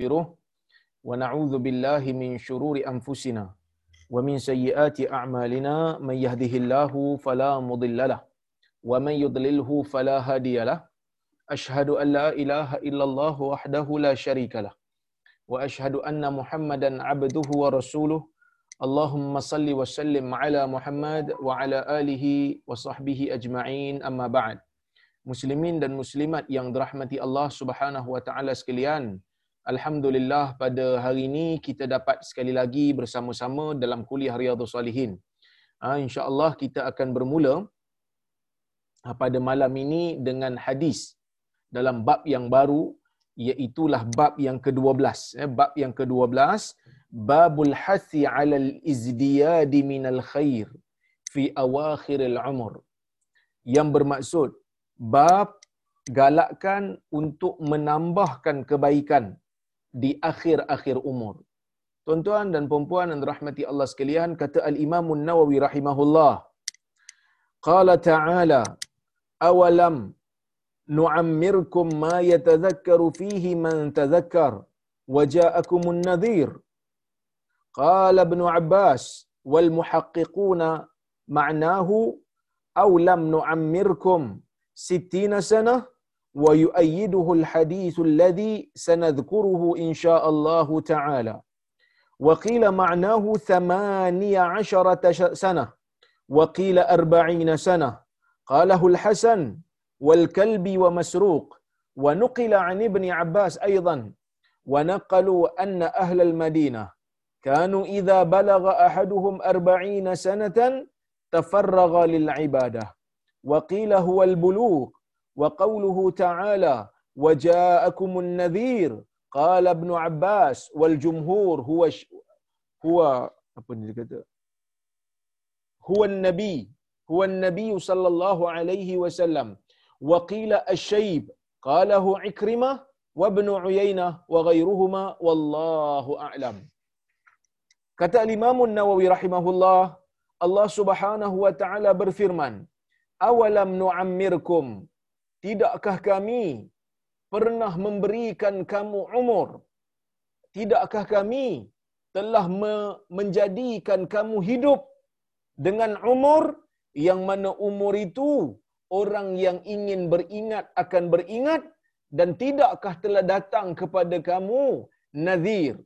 ونستغفره ونعوذ بالله من شرور أنفسنا ومن سيئات أعمالنا من يهده الله فلا مضل له ومن يضلله فلا هادي له أشهد أن لا إله إلا الله وحده لا شريك له وأشهد أن محمدا عبده ورسوله اللهم صل وسلم على محمد وعلى آله وصحبه أجمعين أما بعد Muslimin dan muslimat yang dirahmati Allah Subhanahu wa taala sekalian. Alhamdulillah pada hari ini kita dapat sekali lagi bersama-sama dalam kuliah Riyadhus Salihin. Ha, insya-Allah kita akan bermula ha, pada malam ini dengan hadis dalam bab yang baru iaitu bab yang ke-12 eh, bab yang ke-12 babul hathi 'alal izdiyad minal khair fi awakhiril umur yang bermaksud bab galakkan untuk menambahkan kebaikan di akhir-akhir umur. Tuan-tuan dan puan-puan yang dirahmati Allah sekalian, kata Al-Imam nawawi rahimahullah. Qala ta'ala, "Awalam nu'ammirkum ma yatadhakkaru fihi man tadhakkar wa ja'akumun nadhir." Qala Ibn Abbas, "Wal muhaqqiquna ma'nahu aw lam nu'ammirkum 60 sanah?" ويؤيده الحديث الذي سنذكره إن شاء الله تعالى. وقيل معناه ثمانية عشرة سنة وقيل أربعين سنة. قاله الحسن والكلب ومسروق. ونقل عن ابن عباس أيضا. ونقلوا أن أهل المدينة كانوا إذا بلغ أحدهم أربعين سنة تفرغ للعبادة. وقيل هو البلوغ. وقوله تعالى وجاءكم النذير قال ابن عباس والجمهور هو ش... هو هو النبي هو النبي صلى الله عليه وسلم. وقيل الشيب قاله عكرمة وابن عيينة وغيرهما والله أعلم. kata Imam Nawawi rahimahullah Allah Subhanahu wa taala berfirman awalam nu'ammirkum tidakkah kami pernah memberikan kamu umur? Tidakkah kami telah me- menjadikan kamu hidup dengan umur? Yang mana umur itu orang yang ingin beringat akan beringat. Dan tidakkah telah datang kepada kamu nazir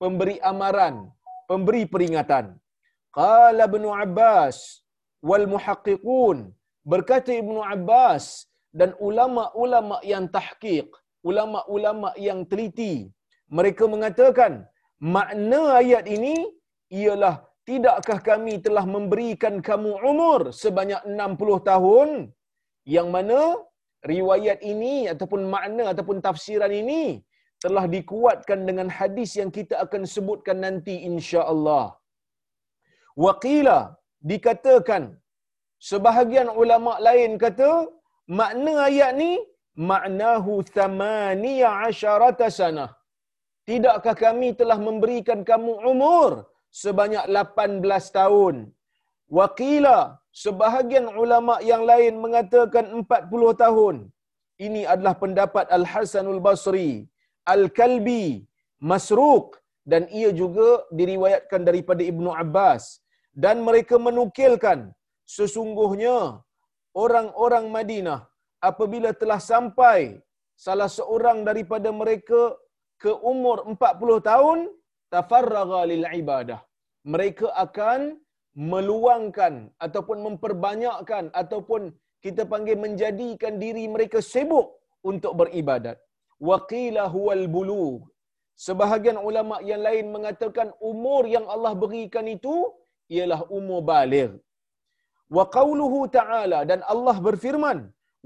pemberi amaran pemberi peringatan? Qala ibn abbas wal muhaqqiqun berkata Ibnu Abbas dan ulama-ulama yang tahqiq, ulama-ulama yang teliti, mereka mengatakan makna ayat ini ialah tidakkah kami telah memberikan kamu umur sebanyak 60 tahun yang mana riwayat ini ataupun makna ataupun tafsiran ini telah dikuatkan dengan hadis yang kita akan sebutkan nanti insya-Allah. Waqila dikatakan Sebahagian ulama lain kata makna ayat ni maknahu thamaniya asyarata sanah. Tidakkah kami telah memberikan kamu umur sebanyak 18 tahun? Waqila sebahagian ulama yang lain mengatakan 40 tahun. Ini adalah pendapat Al-Hasanul Basri, Al-Kalbi, Masruq dan ia juga diriwayatkan daripada Ibnu Abbas dan mereka menukilkan sesungguhnya orang-orang Madinah apabila telah sampai salah seorang daripada mereka ke umur 40 tahun tafarraga lil ibadah. Mereka akan meluangkan ataupun memperbanyakkan ataupun kita panggil menjadikan diri mereka sibuk untuk beribadat. Waqila huwal bulugh. Sebahagian ulama yang lain mengatakan umur yang Allah berikan itu ialah umur baligh wa qauluhu ta'ala dan Allah berfirman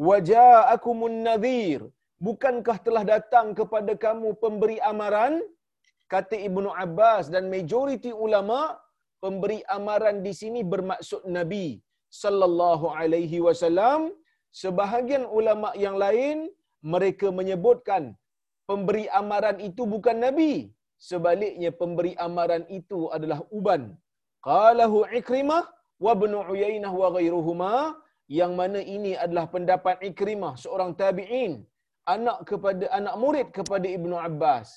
wa ja'akumun nadhir. Bukankah telah datang kepada kamu pemberi amaran? Kata Ibnu Abbas dan majoriti ulama pemberi amaran di sini bermaksud nabi sallallahu alaihi wasallam. Sebahagian ulama yang lain mereka menyebutkan pemberi amaran itu bukan nabi. Sebaliknya pemberi amaran itu adalah uban. Qalahu ikrimah wa ibn Uyainah wa ghairuhuma yang mana ini adalah pendapat Ikrimah seorang tabi'in anak kepada anak murid kepada Ibnu Abbas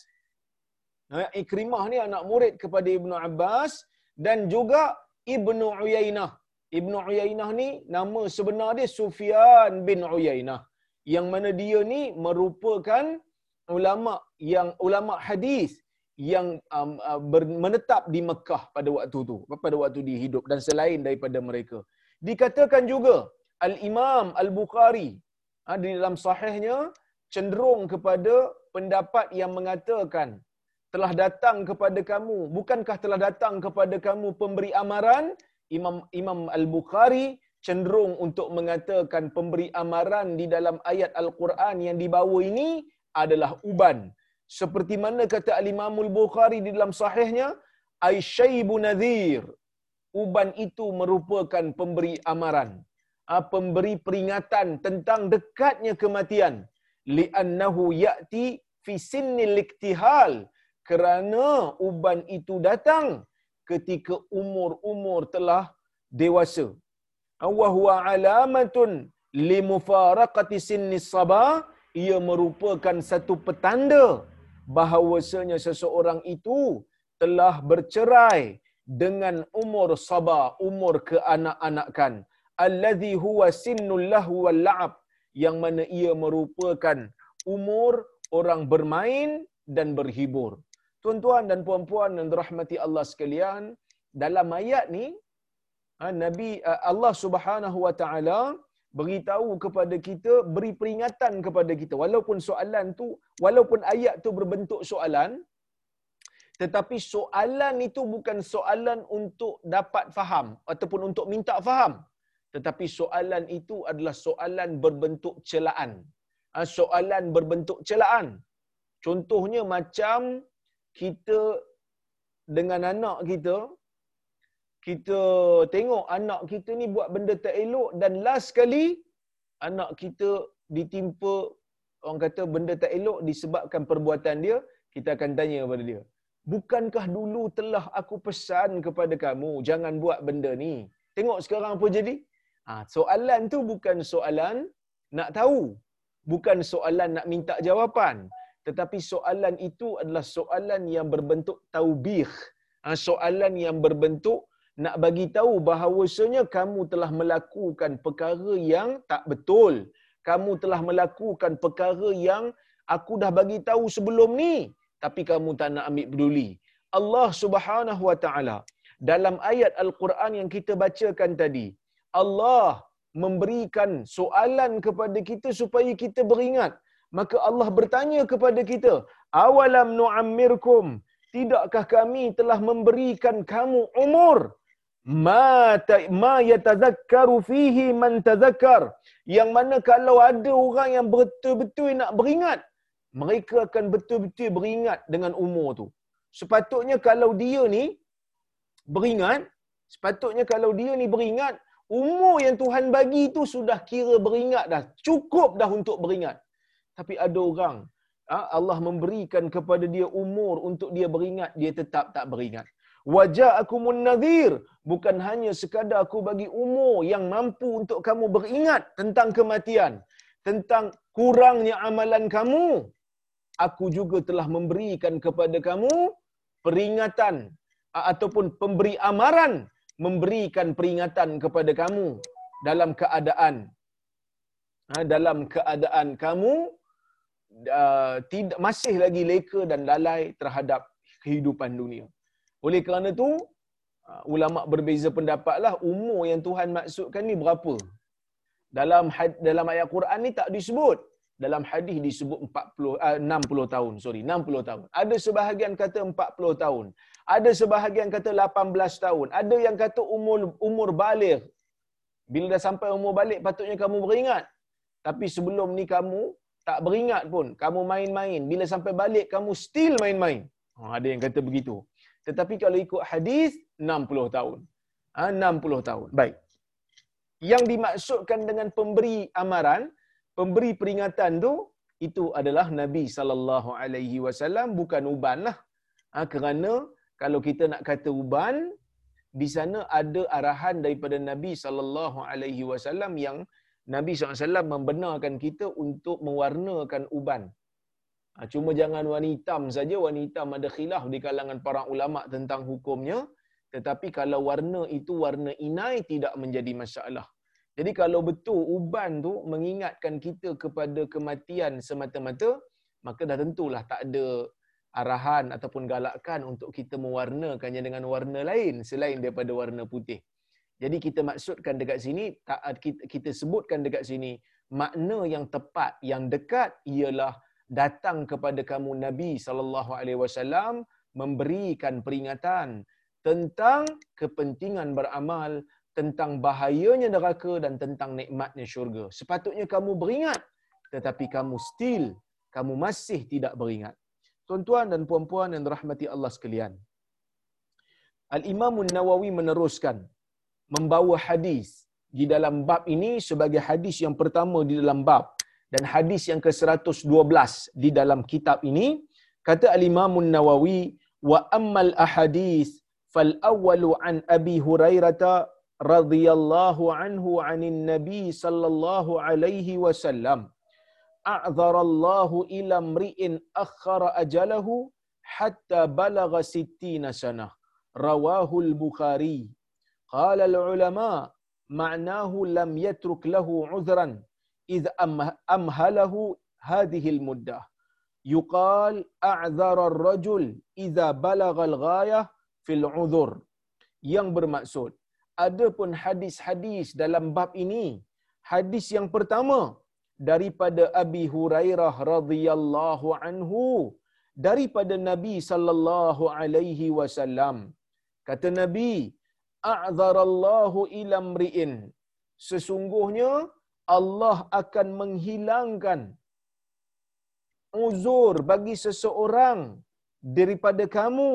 Ikrimah ni anak murid kepada Ibnu Abbas dan juga Ibnu Uyainah. Ibnu Uyainah ni nama sebenar dia Sufyan bin Uyainah. Yang mana dia ni merupakan ulama yang ulama hadis yang um, uh, ber, menetap di Mekah pada waktu tu, pada waktu dia hidup dan selain daripada mereka. Dikatakan juga Al-Imam Al-Bukhari ha, di dalam sahihnya cenderung kepada pendapat yang mengatakan telah datang kepada kamu. Bukankah telah datang kepada kamu pemberi amaran? Imam Imam Al-Bukhari cenderung untuk mengatakan pemberi amaran di dalam ayat Al-Quran yang dibawa ini adalah uban seperti mana kata Al-Imam Al-Bukhari di dalam sahihnya Aisyaibu Nadhir. Uban itu merupakan pemberi amaran. Ah, pemberi peringatan tentang dekatnya kematian. Li'annahu ya'ti fi sinnil iktihal. Kerana uban itu datang ketika umur-umur telah dewasa. Wa huwa alamatun limufaraqati sinnis sabah. Ia merupakan satu petanda bahawasanya seseorang itu telah bercerai dengan umur sabah, umur keanak-anakan. Alladhi huwa sinnul lahu wal la'ab yang mana ia merupakan umur orang bermain dan berhibur. Tuan-tuan dan puan-puan yang dirahmati Allah sekalian, dalam ayat ni ha, Nabi Allah Subhanahu wa taala beritahu kepada kita, beri peringatan kepada kita walaupun soalan tu, walaupun ayat tu berbentuk soalan, tetapi soalan itu bukan soalan untuk dapat faham ataupun untuk minta faham tetapi soalan itu adalah soalan berbentuk celaan. Ha, soalan berbentuk celaan. Contohnya macam kita dengan anak kita, kita tengok anak kita ni buat benda tak elok dan last sekali anak kita ditimpa orang kata benda tak elok disebabkan perbuatan dia, kita akan tanya kepada dia. Bukankah dulu telah aku pesan kepada kamu jangan buat benda ni? Tengok sekarang apa jadi? Ha, soalan tu bukan soalan nak tahu. Bukan soalan nak minta jawapan. Tetapi soalan itu adalah soalan yang berbentuk taubih. Ha, soalan yang berbentuk nak bagi tahu bahawasanya kamu telah melakukan perkara yang tak betul. Kamu telah melakukan perkara yang aku dah bagi tahu sebelum ni. Tapi kamu tak nak ambil peduli. Allah subhanahu wa ta'ala dalam ayat Al-Quran yang kita bacakan tadi, Allah memberikan soalan kepada kita supaya kita beringat. Maka Allah bertanya kepada kita, awalam nu'ammirkum, tidakkah kami telah memberikan kamu umur? Ma, ta, ma yatazakkaru fihi man tazakkar. Yang mana kalau ada orang yang betul-betul nak beringat, mereka akan betul-betul beringat dengan umur tu. Sepatutnya kalau dia ni beringat, sepatutnya kalau dia ni beringat, umur yang Tuhan bagi itu sudah kira beringat dah. Cukup dah untuk beringat. Tapi ada orang, ah, Allah memberikan kepada dia umur untuk dia beringat, dia tetap tak beringat. Wajah aku nadhir. Bukan hanya sekadar aku bagi umur yang mampu untuk kamu beringat tentang kematian. Tentang kurangnya amalan kamu. Aku juga telah memberikan kepada kamu peringatan ataupun pemberi amaran memberikan peringatan kepada kamu dalam keadaan ha, dalam keadaan kamu uh, tidak masih lagi leka dan lalai terhadap kehidupan dunia. Oleh kerana itu uh, ulama berbeza pendapatlah umur yang Tuhan maksudkan ni berapa. Dalam dalam ayat Quran ni tak disebut. Dalam hadis disebut 40 uh, 60 tahun, sorry, 60 tahun. Ada sebahagian kata 40 tahun. Ada sebahagian kata 18 tahun. Ada yang kata umur umur balik. Bila dah sampai umur balik patutnya kamu beringat. Tapi sebelum ni kamu tak beringat pun. Kamu main-main. Bila sampai balik kamu still main-main. Ha, ada yang kata begitu. Tetapi kalau ikut hadis 60 tahun. Ha, 60 tahun. Baik. Yang dimaksudkan dengan pemberi amaran, pemberi peringatan tu itu adalah Nabi sallallahu alaihi wasallam bukan uban lah. Ha, kerana kalau kita nak kata uban di sana ada arahan daripada Nabi sallallahu alaihi wasallam yang Nabi SAW membenarkan kita untuk mewarnakan uban. Ha, cuma jangan warna hitam saja. Warna hitam ada khilaf di kalangan para ulama tentang hukumnya. Tetapi kalau warna itu warna inai tidak menjadi masalah. Jadi kalau betul uban tu mengingatkan kita kepada kematian semata-mata, maka dah tentulah tak ada arahan ataupun galakkan untuk kita mewarnakannya dengan warna lain selain daripada warna putih. Jadi kita maksudkan dekat sini kita sebutkan dekat sini makna yang tepat yang dekat ialah datang kepada kamu Nabi sallallahu alaihi wasallam memberikan peringatan tentang kepentingan beramal tentang bahayanya neraka dan tentang nikmatnya syurga. Sepatutnya kamu beringat tetapi kamu still kamu masih tidak beringat. Tuan-tuan dan puan-puan yang dirahmati Allah sekalian. Al-Imam Nawawi meneruskan membawa hadis di dalam bab ini sebagai hadis yang pertama di dalam bab dan hadis yang ke-112 di dalam kitab ini kata Al-Imam Nawawi wa ammal ahadith fal awwalu an Abi Hurairah radhiyallahu anhu anin Nabi sallallahu alaihi wasallam. A'zara Allah ila mri'in akhara ajalahu hatta balagha sittina sanah. Rawahu al-Bukhari. Qala al-ulama ma'nahu lam yatruk lahu 'udhran idh amhalahu hadhihi al-muddah yuqal a'zara ar-rajul idza balagha al-ghayah fil 'udhur yang bermaksud adapun hadis-hadis dalam bab ini hadis yang pertama daripada Abi Hurairah radhiyallahu anhu daripada Nabi sallallahu alaihi wasallam. Kata Nabi a'zarallahu ila mri'in. Sesungguhnya Allah akan menghilangkan uzur bagi seseorang daripada kamu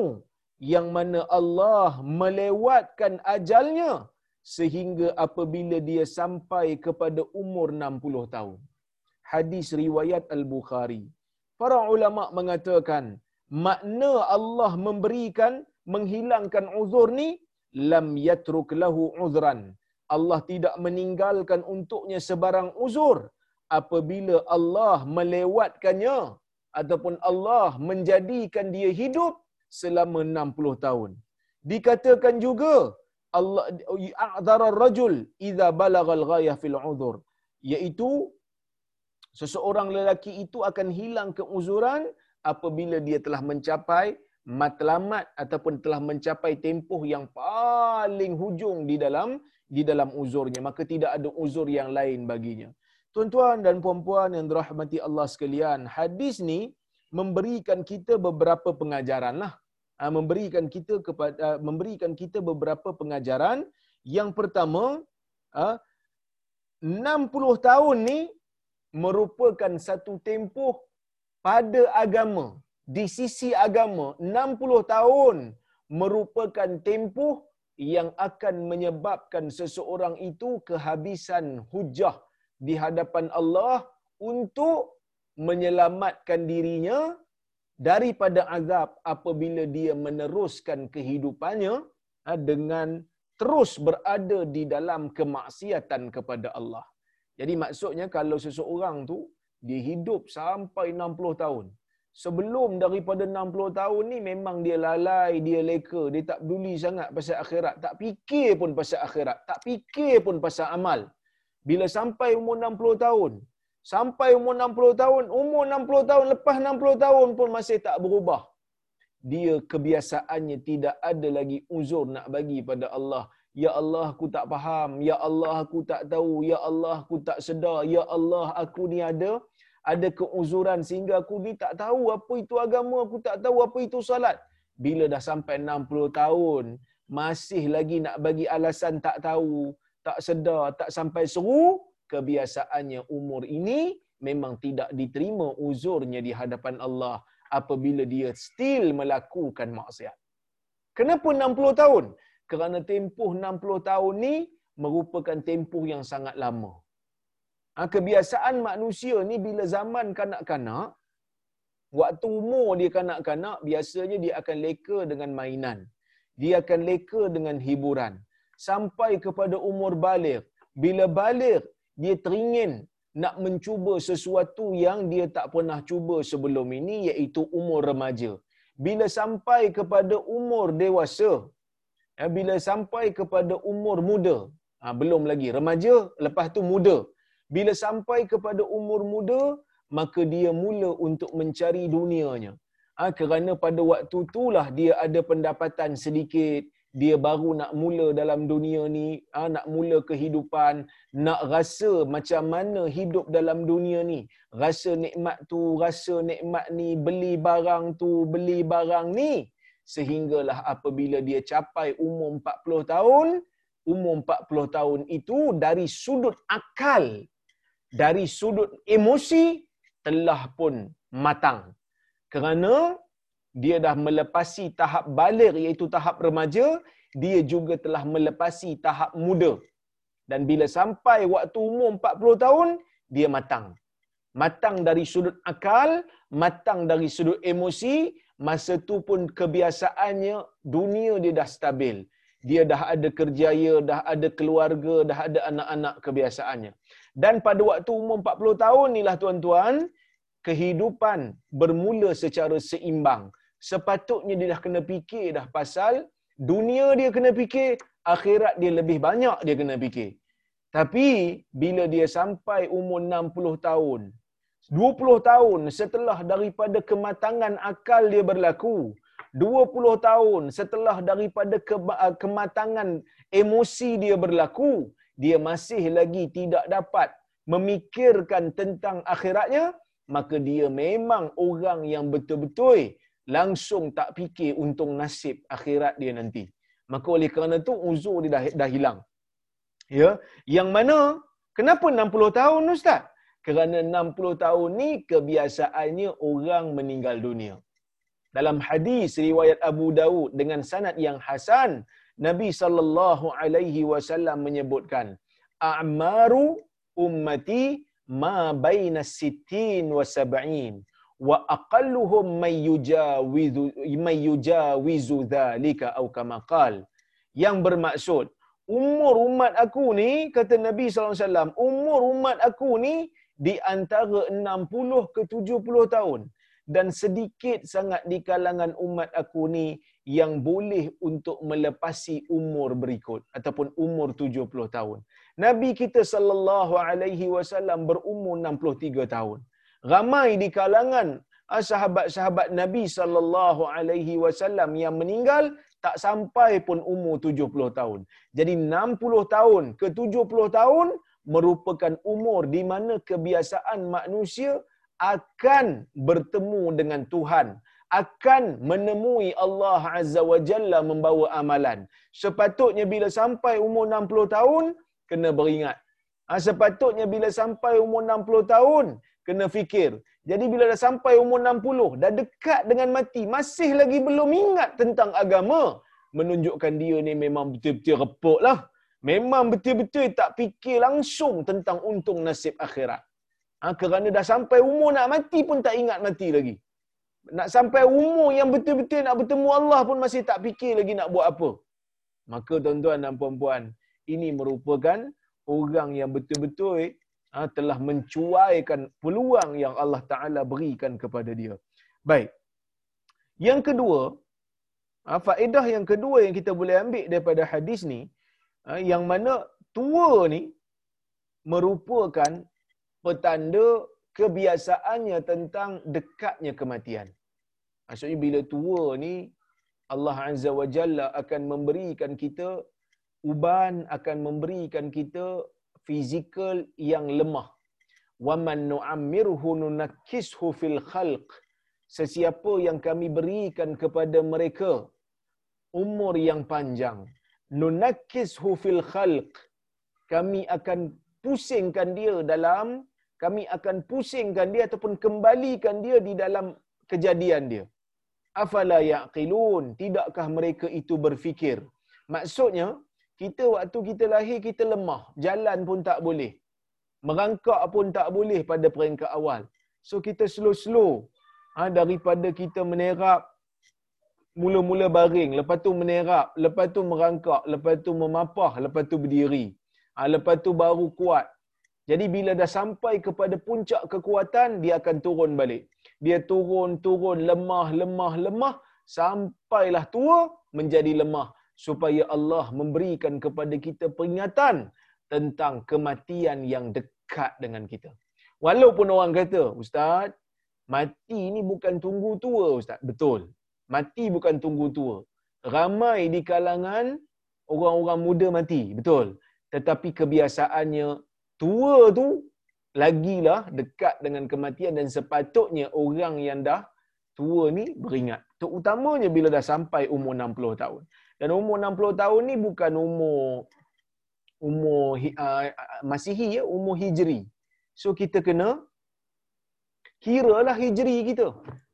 yang mana Allah melewatkan ajalnya sehingga apabila dia sampai kepada umur 60 tahun hadis riwayat Al-Bukhari. Para ulama mengatakan makna Allah memberikan menghilangkan uzur ni lam yatruk lahu uzran. Allah tidak meninggalkan untuknya sebarang uzur apabila Allah melewatkannya ataupun Allah menjadikan dia hidup selama 60 tahun. Dikatakan juga Allah a'dhara rajul idza balagal ghayah fil uzur iaitu seseorang lelaki itu akan hilang keuzuran apabila dia telah mencapai matlamat ataupun telah mencapai tempoh yang paling hujung di dalam di dalam uzurnya maka tidak ada uzur yang lain baginya. Tuan-tuan dan puan-puan yang dirahmati Allah sekalian hadis ni memberikan kita beberapa pengajaran lah. Ha, memberikan kita kepada memberikan kita beberapa pengajaran. Yang pertama 60 ha, tahun ni merupakan satu tempoh pada agama. Di sisi agama 60 tahun merupakan tempoh yang akan menyebabkan seseorang itu kehabisan hujah di hadapan Allah untuk menyelamatkan dirinya daripada azab apabila dia meneruskan kehidupannya ha, dengan terus berada di dalam kemaksiatan kepada Allah. Jadi maksudnya kalau seseorang tu dia hidup sampai 60 tahun. Sebelum daripada 60 tahun ni memang dia lalai, dia leka, dia tak peduli sangat pasal akhirat, tak fikir pun pasal akhirat, tak fikir pun pasal amal. Bila sampai umur 60 tahun, sampai umur 60 tahun, umur 60 tahun lepas 60 tahun pun masih tak berubah. Dia kebiasaannya tidak ada lagi uzur nak bagi pada Allah. Ya Allah aku tak faham. Ya Allah aku tak tahu. Ya Allah aku tak sedar. Ya Allah aku ni ada ada keuzuran sehingga aku ni tak tahu apa itu agama, aku tak tahu apa itu salat. Bila dah sampai 60 tahun, masih lagi nak bagi alasan tak tahu, tak sedar, tak sampai seru, kebiasaannya umur ini memang tidak diterima uzurnya di hadapan Allah apabila dia still melakukan maksiat. Kenapa 60 tahun? kerana tempoh 60 tahun ni merupakan tempoh yang sangat lama. Ha, kebiasaan manusia ni bila zaman kanak-kanak, waktu umur dia kanak-kanak, biasanya dia akan leka dengan mainan. Dia akan leka dengan hiburan. Sampai kepada umur balik. Bila balik, dia teringin nak mencuba sesuatu yang dia tak pernah cuba sebelum ini iaitu umur remaja. Bila sampai kepada umur dewasa, ya, bila sampai kepada umur muda, ha, belum lagi remaja, lepas tu muda. Bila sampai kepada umur muda, maka dia mula untuk mencari dunianya. Ha, kerana pada waktu itulah dia ada pendapatan sedikit, dia baru nak mula dalam dunia ni, ha, nak mula kehidupan, nak rasa macam mana hidup dalam dunia ni. Rasa nikmat tu, rasa nikmat ni, beli barang tu, beli barang ni. Sehinggalah apabila dia capai umur 40 tahun, umur 40 tahun itu dari sudut akal, dari sudut emosi, telah pun matang. Kerana dia dah melepasi tahap balik iaitu tahap remaja, dia juga telah melepasi tahap muda. Dan bila sampai waktu umur 40 tahun, dia matang. Matang dari sudut akal, matang dari sudut emosi, masa tu pun kebiasaannya dunia dia dah stabil. Dia dah ada kerjaya, dah ada keluarga, dah ada anak-anak kebiasaannya. Dan pada waktu umur 40 tahun inilah tuan-tuan, kehidupan bermula secara seimbang sepatutnya dia dah kena fikir dah pasal dunia dia kena fikir, akhirat dia lebih banyak dia kena fikir. Tapi bila dia sampai umur 60 tahun, 20 tahun setelah daripada kematangan akal dia berlaku, 20 tahun setelah daripada kematangan emosi dia berlaku, dia masih lagi tidak dapat memikirkan tentang akhiratnya, maka dia memang orang yang betul-betul langsung tak fikir untung nasib akhirat dia nanti. Maka oleh kerana itu uzur dia dah, dah hilang. Ya, yang mana kenapa 60 tahun ustaz? Kerana 60 tahun ni kebiasaannya orang meninggal dunia. Dalam hadis riwayat Abu Dawud dengan sanad yang hasan, Nabi sallallahu alaihi wasallam menyebutkan, "A'maru ummati ma baina sittin wa sab'in." wa aqalluhum may yujawizu may yujawizu dhalika au kama qal yang bermaksud umur umat aku ni kata Nabi sallallahu alaihi wasallam umur umat aku ni di antara 60 ke 70 tahun dan sedikit sangat di kalangan umat aku ni yang boleh untuk melepasi umur berikut ataupun umur 70 tahun. Nabi kita sallallahu alaihi wasallam berumur 63 tahun ramai di kalangan ah, sahabat-sahabat Nabi sallallahu alaihi wasallam yang meninggal tak sampai pun umur 70 tahun. Jadi 60 tahun ke 70 tahun merupakan umur di mana kebiasaan manusia akan bertemu dengan Tuhan, akan menemui Allah Azza wa Jalla membawa amalan. Sepatutnya bila sampai umur 60 tahun kena beringat. Ha, sepatutnya bila sampai umur 60 tahun kena fikir. Jadi bila dah sampai umur 60, dah dekat dengan mati, masih lagi belum ingat tentang agama, menunjukkan dia ni memang betul-betul repuk lah. Memang betul-betul tak fikir langsung tentang untung nasib akhirat. Ha, kerana dah sampai umur nak mati pun tak ingat mati lagi. Nak sampai umur yang betul-betul nak bertemu Allah pun masih tak fikir lagi nak buat apa. Maka tuan-tuan dan puan-puan, ini merupakan orang yang betul-betul ha, telah mencuaikan peluang yang Allah Ta'ala berikan kepada dia. Baik. Yang kedua, ha, faedah yang kedua yang kita boleh ambil daripada hadis ni, ha, yang mana tua ni merupakan petanda kebiasaannya tentang dekatnya kematian. Maksudnya bila tua ni, Allah Azza wa Jalla akan memberikan kita uban, akan memberikan kita fizikal yang lemah. Wa man nu'ammirhu nunakkishu fil khalq. Sesiapa yang kami berikan kepada mereka umur yang panjang, nunakkishu fil khalq. Kami akan pusingkan dia dalam kami akan pusingkan dia ataupun kembalikan dia di dalam kejadian dia. Afala yaqilun? Tidakkah mereka itu berfikir? Maksudnya, kita waktu kita lahir kita lemah, jalan pun tak boleh. Merangkak pun tak boleh pada peringkat awal. So kita slow-slow ha, daripada kita menerap mula-mula baring, lepas tu menerap, lepas tu merangkak, lepas tu memapah, lepas tu berdiri. Ha, lepas tu baru kuat. Jadi bila dah sampai kepada puncak kekuatan, dia akan turun balik. Dia turun, turun, lemah, lemah, lemah. Sampailah tua menjadi lemah. Supaya Allah memberikan kepada kita peringatan tentang kematian yang dekat dengan kita. Walaupun orang kata, Ustaz, mati ni bukan tunggu tua Ustaz. Betul. Mati bukan tunggu tua. Ramai di kalangan orang-orang muda mati. Betul. Tetapi kebiasaannya tua tu lagilah dekat dengan kematian dan sepatutnya orang yang dah tua ni beringat. Terutamanya bila dah sampai umur 60 tahun. Dan umur 60 tahun ni bukan umur umur uh, Masihi ya, umur Hijri. So kita kena kiralah Hijri kita.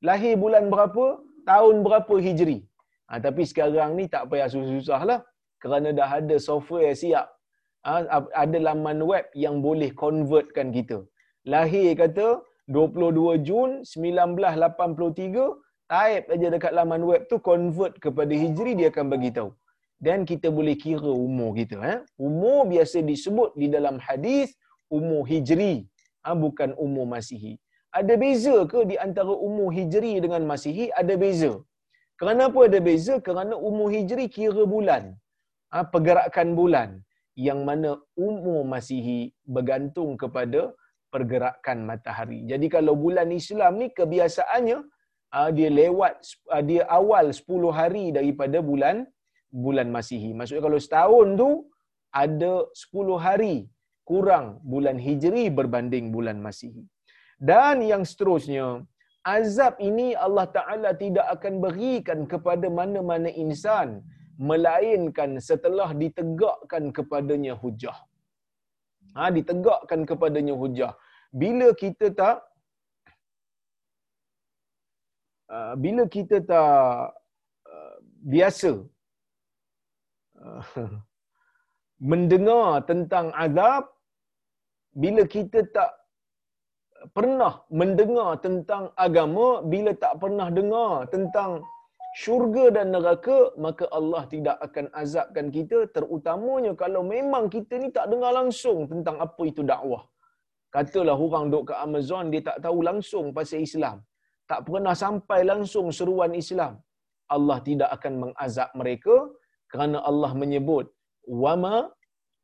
Lahir bulan berapa, tahun berapa Hijri. Ha, tapi sekarang ni tak payah susah-susah lah. Kerana dah ada software siap. Ha, ada laman web yang boleh convertkan kita. Lahir kata 22 Jun 1983, type aja dekat laman web tu convert kepada Hijri dia akan bagi tahu. Dan kita boleh kira umur kita. Eh? Umur biasa disebut di dalam hadis umur Hijri, ha, bukan umur Masihi. Ada beza ke di antara umur Hijri dengan Masihi? Ada beza. Kenapa ada beza? Kerana umur Hijri kira bulan. Ha, pergerakan bulan. Yang mana umur Masihi bergantung kepada pergerakan matahari. Jadi kalau bulan Islam ni kebiasaannya ha, dia lewat ha, dia awal 10 hari daripada bulan bulan Masihi. Maksudnya kalau setahun tu ada 10 hari kurang bulan Hijri berbanding bulan Masihi. Dan yang seterusnya, azab ini Allah Taala tidak akan berikan kepada mana-mana insan melainkan setelah ditegakkan kepadanya hujah. Ha, ditegakkan kepadanya hujah. Bila kita tak uh, bila kita tak uh, biasa uh, mendengar tentang azab bila kita tak pernah mendengar tentang agama bila tak pernah dengar tentang syurga dan neraka maka Allah tidak akan azabkan kita terutamanya kalau memang kita ni tak dengar langsung tentang apa itu dakwah. Katalah orang duk ke Amazon dia tak tahu langsung pasal Islam. Tak pernah sampai langsung seruan Islam. Allah tidak akan mengazab mereka kerana Allah menyebut wama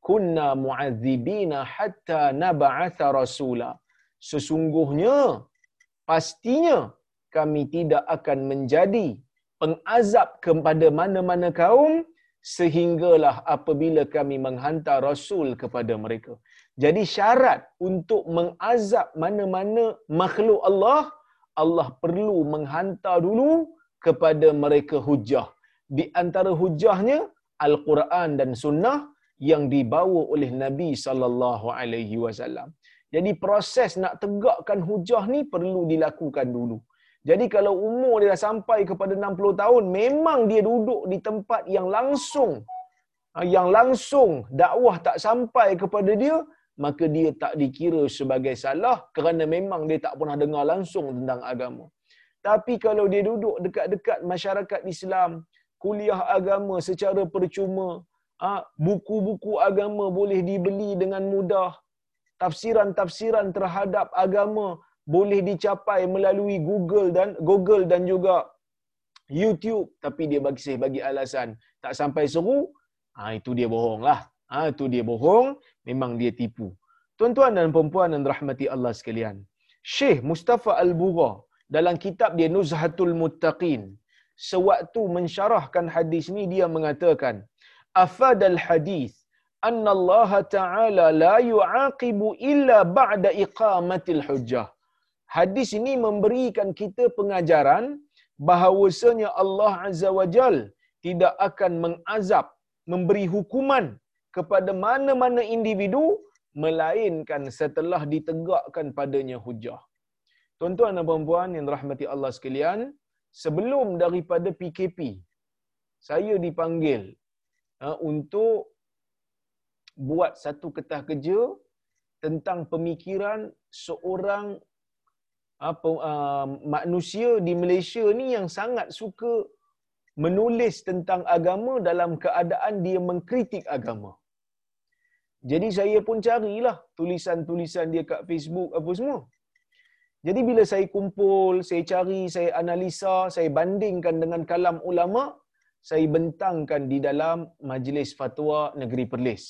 kunna mu'adzibina hatta nab'atha rasula. Sesungguhnya pastinya kami tidak akan menjadi pengazab kepada mana-mana kaum sehinggalah apabila kami menghantar rasul kepada mereka. Jadi syarat untuk mengazab mana-mana makhluk Allah, Allah perlu menghantar dulu kepada mereka hujah. Di antara hujahnya Al-Quran dan Sunnah yang dibawa oleh Nabi sallallahu alaihi wasallam. Jadi proses nak tegakkan hujah ni perlu dilakukan dulu. Jadi kalau umur dia dah sampai kepada 60 tahun, memang dia duduk di tempat yang langsung ha, yang langsung dakwah tak sampai kepada dia, maka dia tak dikira sebagai salah kerana memang dia tak pernah dengar langsung tentang agama. Tapi kalau dia duduk dekat-dekat masyarakat Islam, kuliah agama secara percuma, ha, buku-buku agama boleh dibeli dengan mudah, tafsiran-tafsiran terhadap agama boleh dicapai melalui Google dan Google dan juga YouTube. Tapi dia bagi saya bagi alasan tak sampai seru ha, itu dia bohong lah. Ha, itu dia bohong memang dia tipu. Tuan-tuan dan puan-puan dan rahmati Allah sekalian Syekh Mustafa Al-Bugha dalam kitab dia Nuzhatul Muttaqin sewaktu mensyarahkan hadis ni dia mengatakan afadal hadis anna Allah Ta'ala la yu'aqibu illa ba'da iqamatil hujjah. Hadis ini memberikan kita pengajaran bahawasanya Allah Azza wa Jal tidak akan mengazab, memberi hukuman kepada mana-mana individu melainkan setelah ditegakkan padanya hujah. Tuan-tuan dan puan yang rahmati Allah sekalian, sebelum daripada PKP, saya dipanggil uh, untuk buat satu ketah kerja tentang pemikiran seorang apa uh, manusia di Malaysia ni yang sangat suka menulis tentang agama dalam keadaan dia mengkritik agama. Jadi saya pun carilah tulisan-tulisan dia kat Facebook apa semua. Jadi bila saya kumpul, saya cari, saya analisa, saya bandingkan dengan kalam ulama, saya bentangkan di dalam majlis fatwa negeri Perlis.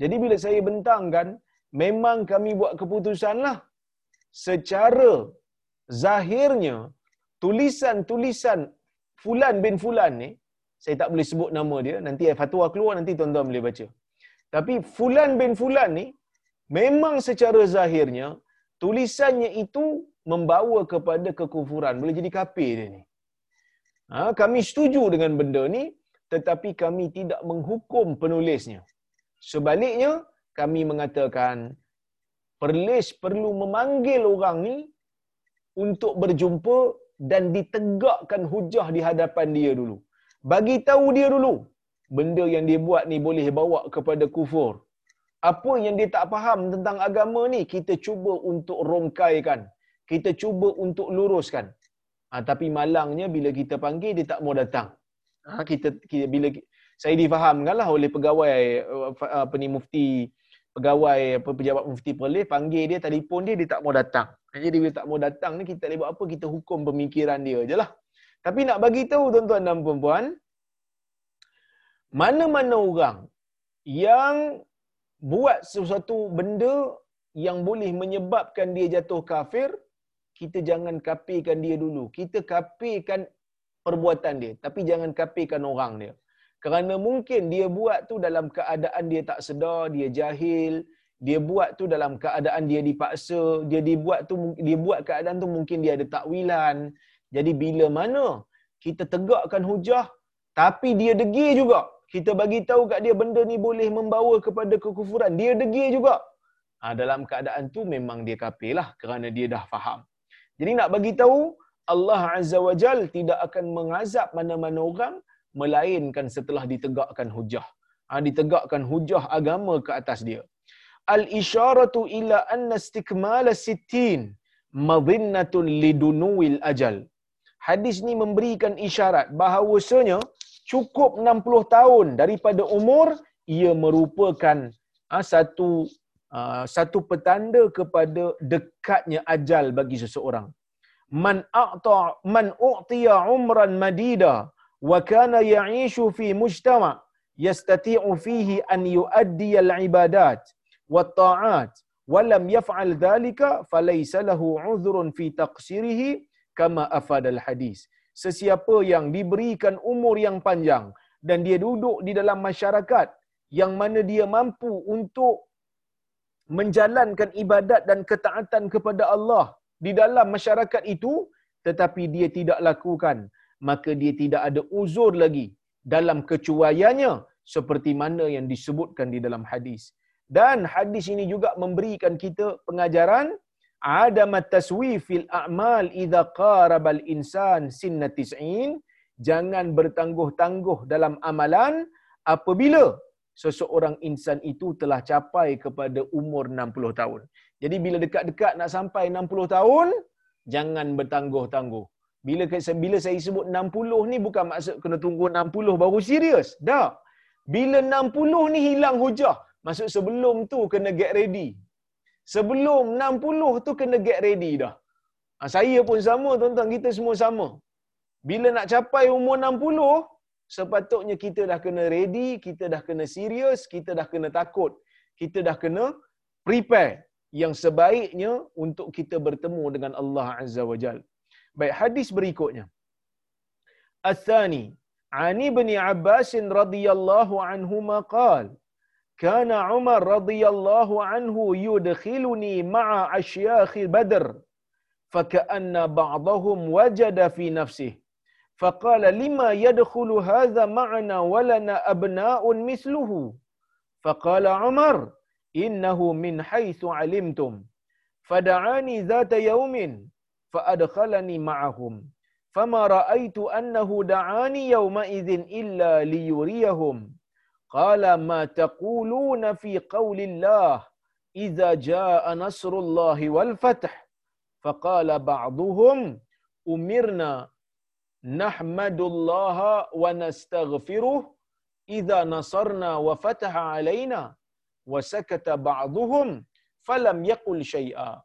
Jadi bila saya bentangkan, memang kami buat keputusanlah secara zahirnya tulisan-tulisan Fulan bin Fulan ni, saya tak boleh sebut nama dia, nanti fatwa keluar, nanti tuan-tuan boleh baca. Tapi Fulan bin Fulan ni, memang secara zahirnya, tulisannya itu membawa kepada kekufuran. Boleh jadi kafir dia ni. Ha, kami setuju dengan benda ni, tetapi kami tidak menghukum penulisnya. Sebaliknya, kami mengatakan, perlis perlu memanggil orang ni untuk berjumpa dan ditegakkan hujah di hadapan dia dulu. Bagi tahu dia dulu, benda yang dia buat ni boleh bawa kepada kufur. Apa yang dia tak faham tentang agama ni, kita cuba untuk rongkaikan. Kita cuba untuk luruskan. Ha, tapi malangnya bila kita panggil, dia tak mau datang. Ha, kita, kita bila saya difahamkanlah oleh pegawai apa ni mufti pegawai apa pejabat mufti Perlis panggil dia telefon dia dia tak mau datang. Jadi dia tak mau datang ni kita boleh buat apa? Kita hukum pemikiran dia je lah. Tapi nak bagi tahu tuan-tuan dan puan-puan, mana-mana orang yang buat sesuatu benda yang boleh menyebabkan dia jatuh kafir, kita jangan kafirkan dia dulu. Kita kafirkan perbuatan dia, tapi jangan kafirkan orang dia. Kerana mungkin dia buat tu dalam keadaan dia tak sedar, dia jahil, dia buat tu dalam keadaan dia dipaksa, dia dibuat tu dia buat keadaan tu mungkin dia ada takwilan. Jadi bila mana kita tegakkan hujah tapi dia degil juga. Kita bagi tahu kat dia benda ni boleh membawa kepada kekufuran. Dia degil juga. Ha, dalam keadaan tu memang dia kafir lah kerana dia dah faham. Jadi nak bagi tahu Allah Azza wa Jal tidak akan mengazab mana-mana orang melainkan setelah ditegakkan hujah. Ha, ditegakkan hujah agama ke atas dia. Al-isyaratu ila anna istikmal sittin madhinnatun lidunuil ajal. Hadis ni memberikan isyarat bahawasanya cukup 60 tahun daripada umur ia merupakan ha, satu ha, satu petanda kepada dekatnya ajal bagi seseorang. Man a'ta man u'tiya umran madida wa kana ya'ishu fi mujtama yastati'u fihi an yuaddi al-ibadat wa ta'at wa lam yaf'al dhalika falaysa lahu 'udhrun fi taqsirihi kama afad al-hadis. Sesiapa yang diberikan umur yang panjang dan dia duduk di dalam masyarakat yang mana dia mampu untuk menjalankan ibadat dan ketaatan kepada Allah di dalam masyarakat itu tetapi dia tidak lakukan maka dia tidak ada uzur lagi dalam kecuaiannya seperti mana yang disebutkan di dalam hadis. Dan hadis ini juga memberikan kita pengajaran adam taswifil a'mal idza qarabal insan sinna tis'in jangan bertangguh-tangguh dalam amalan apabila seseorang insan itu telah capai kepada umur 60 tahun. Jadi bila dekat-dekat nak sampai 60 tahun, jangan bertangguh-tangguh. Bila bila saya sebut 60 ni bukan maksud kena tunggu 60 baru serius. Dah. Bila 60 ni hilang hujah, maksud sebelum tu kena get ready. Sebelum 60 tu kena get ready dah. Ha, saya pun sama tuan-tuan, kita semua sama. Bila nak capai umur 60, sepatutnya kita dah kena ready, kita dah kena serius, kita dah kena takut. Kita dah kena prepare yang sebaiknya untuk kita bertemu dengan Allah Azza wa Jalla. Baik, hadis berikutnya. Al-Thani, عن ابن عباس رضي الله عنهما قال كان عمر رضي الله عنه يدخلني مع أشياخ بدر فكأن بعضهم وجد في نفسه فقال لما يدخل هذا معنا ولنا أبناء مثله فقال عمر إنه من حيث علمتم فدعاني ذات يوم فأدخلني معهم. فما رأيت أنه دعاني يومئذ إلا ليريهم. قال ما تقولون في قول الله إذا جاء نصر الله والفتح؟ فقال بعضهم أمرنا نحمد الله ونستغفره إذا نصرنا وفتح علينا. وسكت بعضهم فلم يقل شيئا.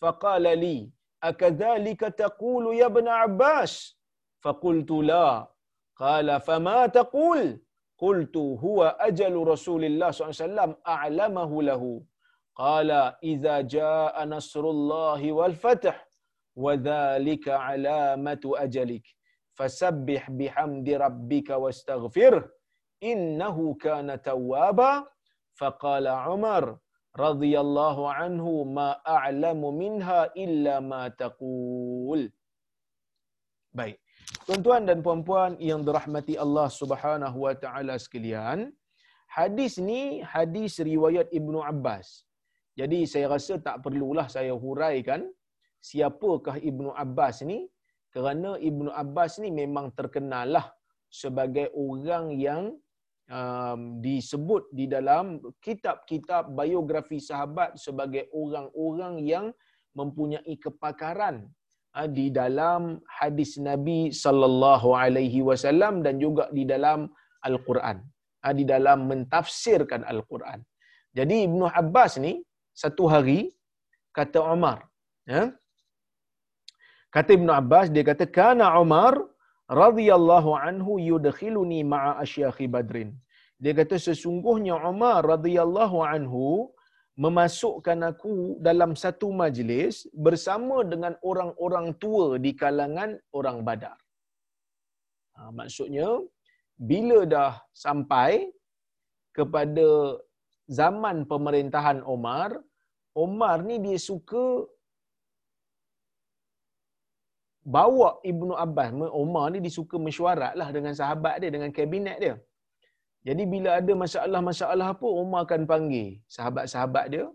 فقال لي أكذلك تقول يا ابن عباس فقلت لا قال فما تقول قلت هو أجل رسول الله صلى الله عليه وسلم أعلمه له قال إذا جاء نصر الله والفتح وذلك علامة أجلك فسبح بحمد ربك واستغفره إنه كان توابا فقال عمر radhiyallahu anhu ma a'lamu minha illa ma taqul. Baik. Tuan-tuan dan puan-puan yang dirahmati Allah Subhanahu wa taala sekalian, hadis ni hadis riwayat Ibnu Abbas. Jadi saya rasa tak perlulah saya huraikan siapakah Ibnu Abbas ni kerana Ibnu Abbas ni memang terkenal lah sebagai orang yang um, disebut di dalam kitab-kitab biografi sahabat sebagai orang-orang yang mempunyai kepakaran uh, di dalam hadis Nabi sallallahu alaihi wasallam dan juga di dalam Al-Quran uh, di dalam mentafsirkan Al-Quran. Jadi Ibnu Abbas ni satu hari kata Umar ya Kata Ibnu Abbas dia kata kana Umar radhiyallahu anhu yudkhiluni ma'a asyakhi Badrin. Dia kata sesungguhnya Umar radhiyallahu anhu memasukkan aku dalam satu majlis bersama dengan orang-orang tua di kalangan orang Badar. Ha, maksudnya bila dah sampai kepada zaman pemerintahan Umar, Umar ni dia suka bawa Ibnu Abbas, Umar ni disuka mesyuarat lah dengan sahabat dia, dengan kabinet dia. Jadi bila ada masalah-masalah apa, Umar akan panggil sahabat-sahabat dia.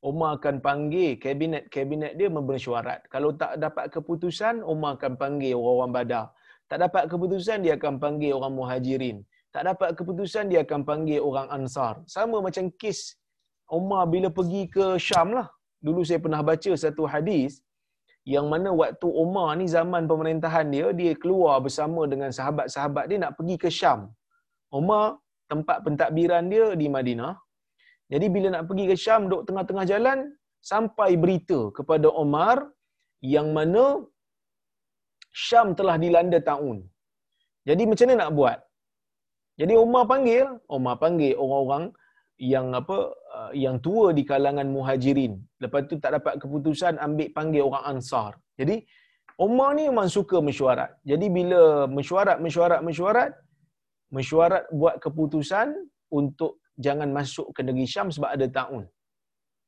Umar akan panggil kabinet-kabinet dia bersyuarat. Kalau tak dapat keputusan, Umar akan panggil orang-orang badar. Tak dapat keputusan, dia akan panggil orang muhajirin. Tak dapat keputusan, dia akan panggil orang ansar. Sama macam kes Umar bila pergi ke Syam lah. Dulu saya pernah baca satu hadis, yang mana waktu Umar ni zaman pemerintahan dia dia keluar bersama dengan sahabat-sahabat dia nak pergi ke Syam. Umar tempat pentadbiran dia di Madinah. Jadi bila nak pergi ke Syam duk tengah-tengah jalan sampai berita kepada Umar yang mana Syam telah dilanda taun. Jadi macam mana nak buat? Jadi Umar panggil, Umar panggil orang-orang yang apa uh, yang tua di kalangan muhajirin. Lepas tu tak dapat keputusan ambil panggil orang ansar. Jadi Umar ni memang suka mesyuarat. Jadi bila mesyuarat, mesyuarat, mesyuarat, mesyuarat buat keputusan untuk jangan masuk ke negeri Syam sebab ada taun.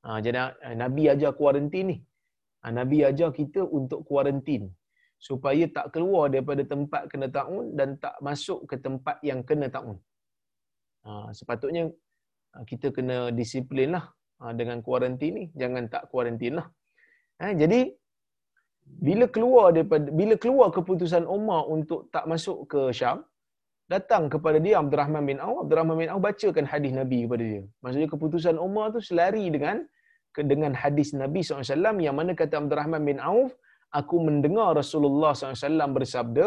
Ha, jadi eh, Nabi ajar kuarantin ni. Ha, Nabi ajar kita untuk kuarantin supaya tak keluar daripada tempat kena taun dan tak masuk ke tempat yang kena taun. Ha, sepatutnya kita kena disiplin lah ah, dengan kuarantin ni. Jangan tak kuarantin lah. Ha, jadi, bila keluar daripada bila keluar keputusan Umar untuk tak masuk ke Syam, datang kepada dia Abdul Rahman bin Auf, Abdul Rahman bin Auf bacakan hadis Nabi kepada dia. Maksudnya keputusan Umar tu selari dengan dengan hadis Nabi SAW yang mana kata Abdul Rahman bin Auf, aku mendengar Rasulullah SAW bersabda,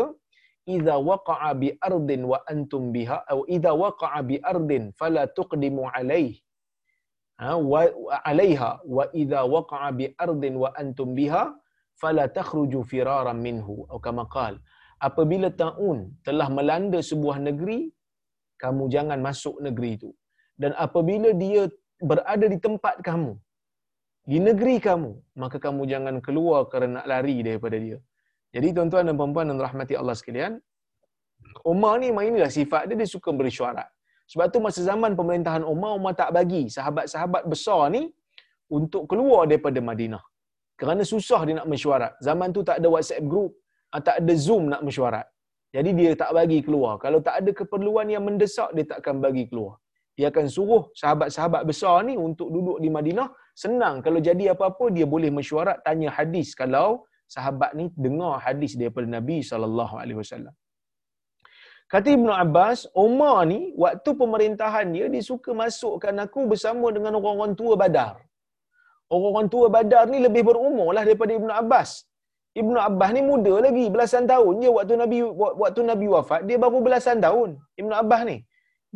idza waqa'a bi ardin wa antum biha atau idza waqa'a bi ardin fala tuqdimu alaih ha wa alaiha wa idza waqa'a bi ardin wa antum biha fala takhruju firaran minhu atau kama qala apabila taun telah melanda sebuah negeri kamu jangan masuk negeri itu. Dan apabila dia berada di tempat kamu di negeri kamu maka kamu jangan keluar kerana nak lari daripada dia jadi tuan-tuan dan puan-puan dan rahmati Allah sekalian, Umar ni memang inilah sifat dia, dia suka bersyarat. Sebab tu masa zaman pemerintahan Umar, Umar tak bagi sahabat-sahabat besar ni untuk keluar daripada Madinah. Kerana susah dia nak mesyuarat. Zaman tu tak ada WhatsApp group, ah, tak ada Zoom nak mesyuarat. Jadi dia tak bagi keluar. Kalau tak ada keperluan yang mendesak, dia tak akan bagi keluar. Dia akan suruh sahabat-sahabat besar ni untuk duduk di Madinah. Senang. Kalau jadi apa-apa, dia boleh mesyuarat, tanya hadis. Kalau sahabat ni dengar hadis daripada Nabi sallallahu alaihi wasallam. Kata Ibnu Abbas, Umar ni waktu pemerintahan dia dia suka masukkan aku bersama dengan orang-orang tua Badar. Orang-orang tua Badar ni lebih berumur lah daripada Ibnu Abbas. Ibnu Abbas ni muda lagi, belasan tahun je waktu Nabi waktu Nabi wafat, dia baru belasan tahun. Ibnu Abbas ni.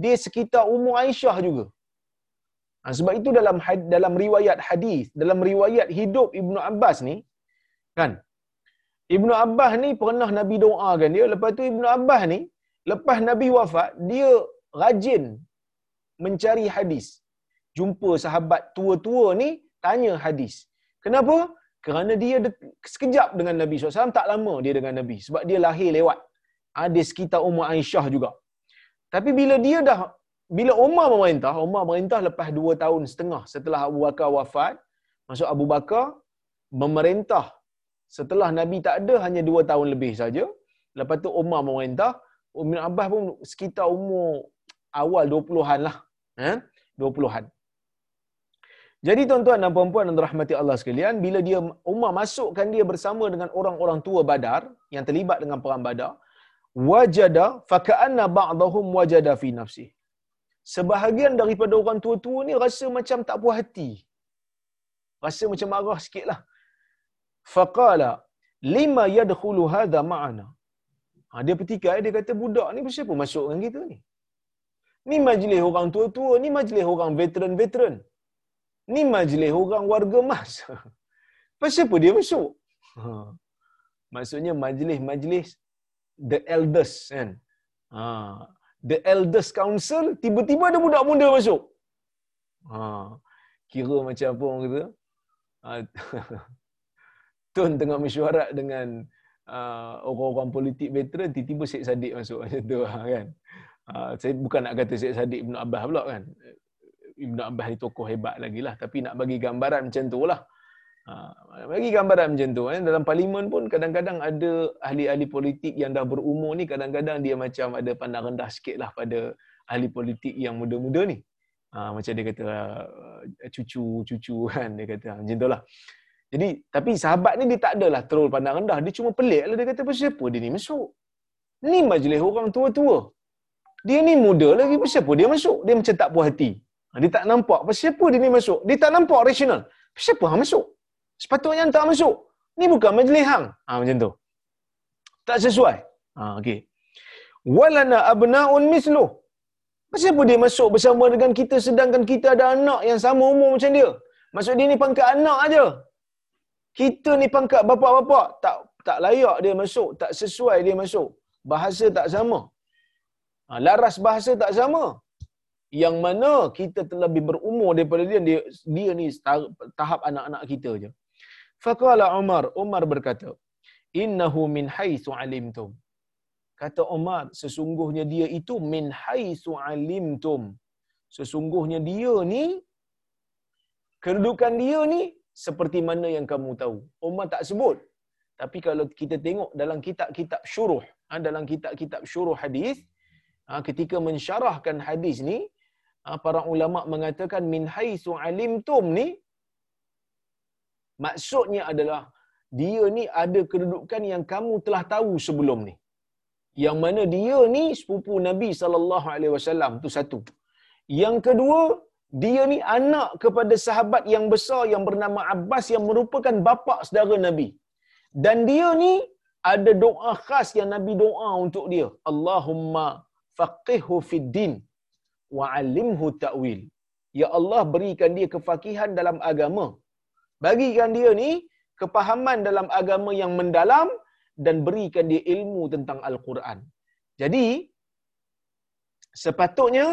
Dia sekitar umur Aisyah juga. Ha, sebab itu dalam dalam riwayat hadis, dalam riwayat hidup Ibnu Abbas ni, kan? Ibnu Abbas ni pernah Nabi doakan dia, lepas tu Ibnu Abbas ni lepas Nabi wafat, dia rajin mencari hadis. Jumpa sahabat tua-tua ni tanya hadis. Kenapa? Kerana dia sekejap dengan Nabi SAW, tak lama dia dengan Nabi. Sebab dia lahir lewat. Ada sekitar umur Aisyah juga. Tapi bila dia dah, bila Umar memerintah, Umar memerintah lepas dua tahun setengah setelah Abu Bakar wafat, masuk Abu Bakar memerintah setelah Nabi tak ada hanya dua tahun lebih saja. Lepas tu Umar memerintah, Ibn Abbas pun sekitar umur awal 20-an lah. Eh? 20-an. Jadi tuan-tuan dan puan-puan dan rahmati Allah sekalian, bila dia Umar masukkan dia bersama dengan orang-orang tua Badar yang terlibat dengan perang Badar, wajada faka'anna ba'dahum wajada fi nafsi. Sebahagian daripada orang tua-tua ni rasa macam tak puas hati. Rasa macam marah sikitlah. Faqala lima yadkhulu hadha ma'ana. Ha, dia petikai, dia kata budak ni siapa masuk dengan kita ni? Ni majlis orang tua-tua, ni majlis orang veteran-veteran. Ni majlis orang warga mas. Pasal apa dia masuk? Ha. Maksudnya majlis-majlis the elders kan. Ha. The elders council tiba-tiba ada budak muda masuk. Ha. Kira macam apa orang kata? Tun tengah mesyuarat dengan uh, orang-orang politik veteran tiba-tiba Syed Saddiq masuk macam tu kan. Uh, saya bukan nak kata Syed Saddiq Ibn Abbas pula kan. Ibn Abbas ni tokoh hebat lagi lah. Tapi nak bagi gambaran macam tu lah. Ha, bagi gambaran macam tu. Eh. Dalam parlimen pun kadang-kadang ada ahli-ahli politik yang dah berumur ni, kadang-kadang dia macam ada pandang rendah sikit lah pada ahli politik yang muda-muda ni. Ha, macam dia kata cucu-cucu kan, dia kata macam tu lah. Jadi, tapi sahabat ni dia tak adalah terlalu pandang rendah. Dia cuma pelik lah. Dia kata, siapa dia ni masuk? Ni majlis orang tua-tua. Dia ni muda lagi, siapa dia masuk? Dia macam tak puas hati. Dia tak nampak apa siapa dia ni masuk. Dia tak nampak rasional. Siapa hang masuk? Sepatutnya tak masuk. Ni bukan majlis hang. Ha, macam tu. Tak sesuai. Ha, okay. Walana abna'un mislu. Kenapa dia masuk bersama dengan kita sedangkan kita ada anak yang sama umur macam dia? Maksud dia ni pangkat anak aja. Kita ni pangkat bapak-bapak. Tak tak layak dia masuk. Tak sesuai dia masuk. Bahasa tak sama. Ha, laras bahasa tak sama yang mana kita terlebih berumur daripada dia dia, dia ni tahap anak-anak kita je faqala umar umar berkata innahu min haitsu alimtum kata umar sesungguhnya dia itu min haitsu alimtum sesungguhnya dia ni kedudukan dia ni seperti mana yang kamu tahu umar tak sebut tapi kalau kita tengok dalam kitab-kitab syuruh ha, dalam kitab-kitab syuruh hadis ha, ketika mensyarahkan hadis ni Ah, para ulama mengatakan min haitsu alimtum ni maksudnya adalah dia ni ada kedudukan yang kamu telah tahu sebelum ni. Yang mana dia ni sepupu Nabi sallallahu alaihi wasallam tu satu. Yang kedua, dia ni anak kepada sahabat yang besar yang bernama Abbas yang merupakan bapa saudara Nabi. Dan dia ni ada doa khas yang Nabi doa untuk dia. Allahumma faqihhu fid din wa'alimhu ta'wil. Ya Allah berikan dia kefakihan dalam agama. Bagikan dia ni kepahaman dalam agama yang mendalam dan berikan dia ilmu tentang Al-Quran. Jadi, sepatutnya,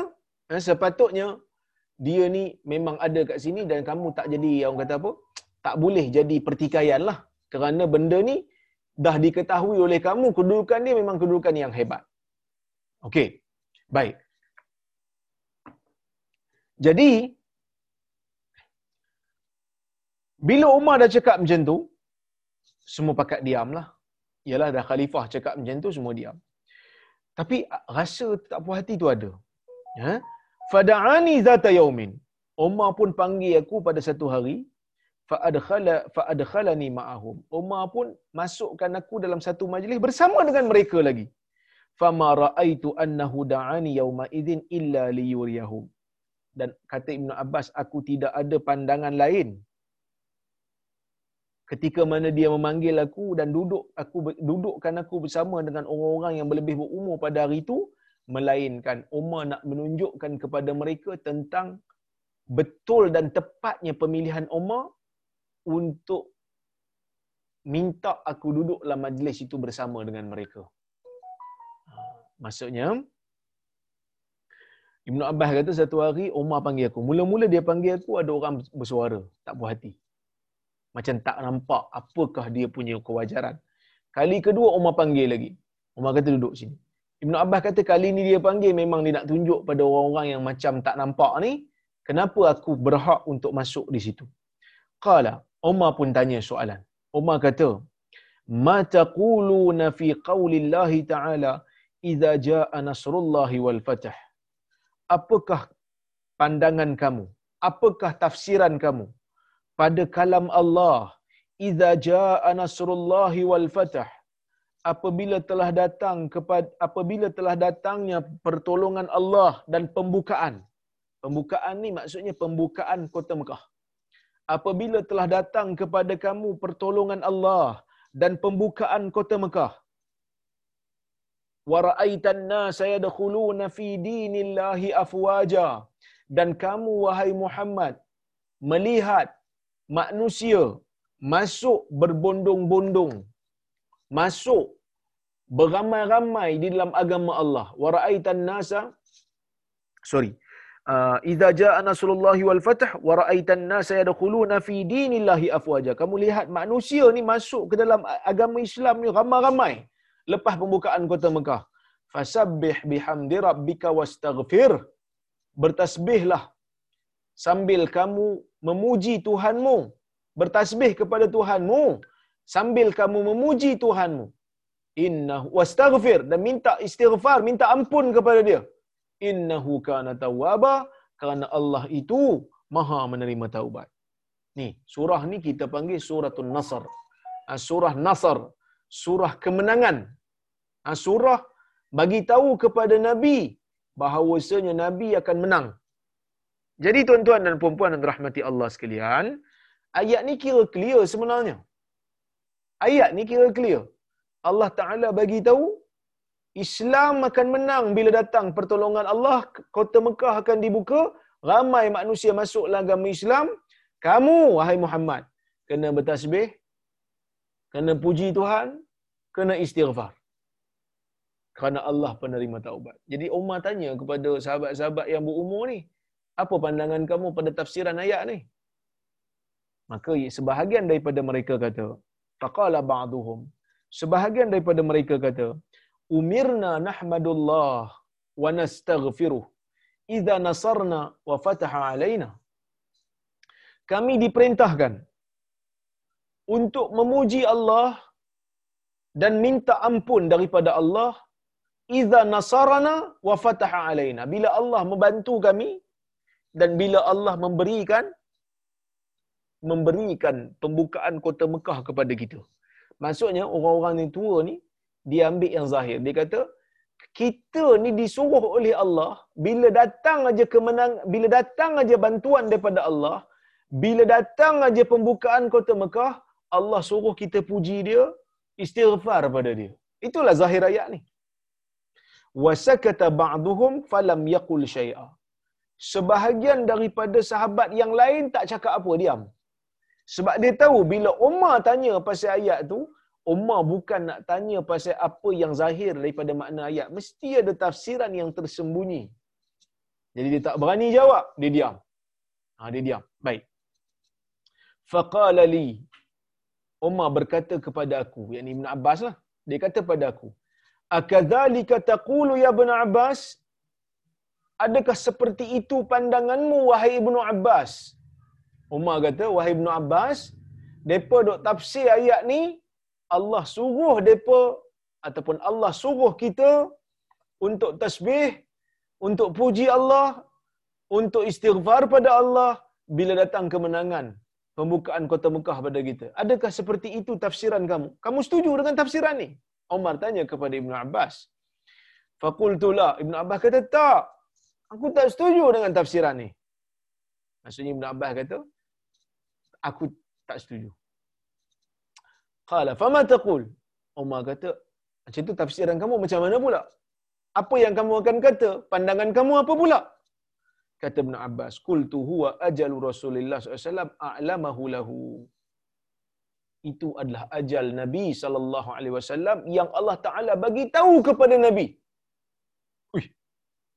eh, sepatutnya dia ni memang ada kat sini dan kamu tak jadi, orang kata apa, tak boleh jadi pertikaian lah. Kerana benda ni dah diketahui oleh kamu, kedudukan dia memang kedudukan yang hebat. Okey, baik. Jadi bila Umar dah cakap macam tu, semua pakat diamlah. Yalah dah khalifah cakap macam tu semua diam. Tapi rasa tak puas hati tu ada. Ha? Fada'ani zata yaumin. Umar pun panggil aku pada satu hari fa adkhala fa ma'ahum. Umar pun masukkan aku dalam satu majlis bersama dengan mereka lagi. Fama ra'aitu annahu da'ani yauma idzin illa liyuriyahum dan kata Ibn Abbas aku tidak ada pandangan lain ketika mana dia memanggil aku dan duduk aku dudukkan aku bersama dengan orang-orang yang lebih berumur pada hari itu melainkan Umar nak menunjukkan kepada mereka tentang betul dan tepatnya pemilihan Umar untuk minta aku duduk dalam majlis itu bersama dengan mereka. Ha, maksudnya, Ibn Abbas kata satu hari Umar panggil aku. Mula-mula dia panggil aku ada orang bersuara. Tak puas hati. Macam tak nampak apakah dia punya kewajaran. Kali kedua Umar panggil lagi. Umar kata duduk sini. Ibn Abbas kata kali ni dia panggil memang dia nak tunjuk pada orang-orang yang macam tak nampak ni. Kenapa aku berhak untuk masuk di situ? Qala, Umar pun tanya soalan. Umar kata, "Ma taquluna fi qaulillahi ta'ala idza jaa nasrullahi wal fath?" Apakah pandangan kamu? Apakah tafsiran kamu pada kalam Allah idza jaa nasrullahi wal fath? Apabila telah datang kepada apabila telah datangnya pertolongan Allah dan pembukaan. Pembukaan ni maksudnya pembukaan kota Mekah. Apabila telah datang kepada kamu pertolongan Allah dan pembukaan kota Mekah. Wa ra'aitan nasa yadkhuluna fi dinillahi afwaja. Dan kamu wahai Muhammad melihat manusia masuk berbondong-bondong masuk beramai-ramai di dalam agama Allah. Wa ra'aitan nasa sorry uh, idza jaa nasrullahi wal fath wa ra'aitan nasa yadkhuluna fi dinillahi afwaja. Kamu lihat manusia ni masuk ke dalam agama Islam ni ramai-ramai lepas pembukaan kota Mekah. Fasabbih bihamdi rabbika wastaghfir. Bertasbihlah sambil kamu memuji Tuhanmu bertasbih kepada Tuhanmu sambil kamu memuji Tuhanmu inna wastaghfir dan minta istighfar minta ampun kepada dia innahu kana tawwaba kerana Allah itu maha menerima taubat. Ni, surah ni kita panggil suratul Nasr. Ah, surah Nasr, surah kemenangan. Ah, surah bagi tahu kepada Nabi bahawasanya Nabi akan menang. Jadi tuan-tuan dan puan-puan dan rahmati Allah sekalian, ayat ni kira clear sebenarnya. Ayat ni kira clear. Allah Ta'ala bagi tahu Islam akan menang bila datang pertolongan Allah, kota Mekah akan dibuka, ramai manusia masuk agama Islam. Kamu, wahai Muhammad, kena bertasbih, kena puji Tuhan, kena istighfar. Kerana Allah penerima taubat. Jadi Umar tanya kepada sahabat-sahabat yang berumur ni, apa pandangan kamu pada tafsiran ayat ni? Maka sebahagian daripada mereka kata, faqala ba'duhum. Sebahagian daripada mereka kata, umirna nahmadullah wa nastaghfiruh. Idza nasarna wa fataha alaina. Kami diperintahkan untuk memuji Allah dan minta ampun daripada Allah. Idza nasarana wa fataha alaina. Bila Allah membantu kami dan bila Allah memberikan memberikan pembukaan kota Mekah kepada kita. Maksudnya orang-orang yang tua ni dia ambil yang zahir. Dia kata, kita ni disuruh oleh Allah bila datang aja kemenang bila datang aja bantuan daripada Allah bila datang aja pembukaan kota Mekah Allah suruh kita puji dia istighfar pada dia. Itulah zahir ayat ni. Wasakata ba'dhum falam yaqul syai'a. Sebahagian daripada sahabat yang lain tak cakap apa diam sebab dia tahu bila Umar tanya pasal ayat tu Umar bukan nak tanya pasal apa yang zahir daripada makna ayat. Mesti ada tafsiran yang tersembunyi. Jadi dia tak berani jawab. Dia diam. Ha, dia diam. Baik. Faqala li. Umar berkata kepada aku. Yang Ibn Abbas lah. Dia kata pada aku. Akadhalika taqulu ya Ibn Abbas. Adakah seperti itu pandanganmu wahai Ibn Abbas? Umar kata, wahai Ibn Abbas. Mereka duk tafsir ayat ni Allah suruh depa ataupun Allah suruh kita untuk tasbih, untuk puji Allah, untuk istighfar pada Allah bila datang kemenangan pembukaan kota Mekah pada kita. Adakah seperti itu tafsiran kamu? Kamu setuju dengan tafsiran ni? Umar tanya kepada Ibn Abbas. Fakultu la. Ibn Abbas kata, tak. Aku tak setuju dengan tafsiran ni. Maksudnya Ibn Abbas kata, aku tak setuju. Qala fama taqul? Umar kata, macam tu tafsiran kamu macam mana pula? Apa yang kamu akan kata? Pandangan kamu apa pula? Kata Ibn Abbas, Qultu huwa ajalu Rasulullah SAW a'lamahu lahu. Itu adalah ajal Nabi wasallam yang Allah Taala bagi tahu kepada Nabi. Uih,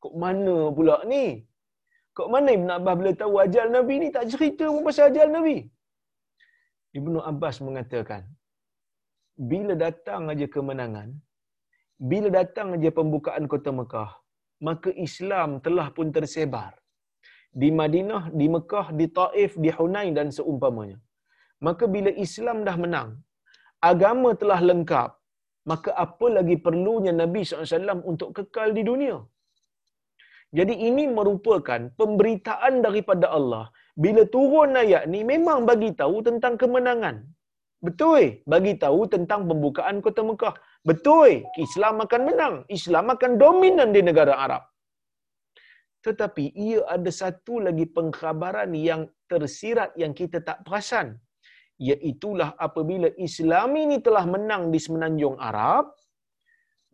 kok mana pula ni? Kok mana Ibn Abbas bila tahu ajal Nabi ni tak cerita pun pasal ajal Nabi? Ibnu Abbas mengatakan, bila datang aja kemenangan, bila datang aja pembukaan kota Mekah, maka Islam telah pun tersebar di Madinah, di Mekah, di Taif, di Hunain dan seumpamanya. Maka bila Islam dah menang, agama telah lengkap, maka apa lagi perlunya Nabi SAW untuk kekal di dunia? Jadi ini merupakan pemberitaan daripada Allah. Bila turun ayat ni memang bagi tahu tentang kemenangan. Betul, bagi tahu tentang pembukaan kota Mekah. Betul, Islam akan menang. Islam akan dominan di negara Arab. Tetapi ia ada satu lagi pengkhabaran yang tersirat yang kita tak perasan. Iaitulah apabila Islam ini telah menang di semenanjung Arab,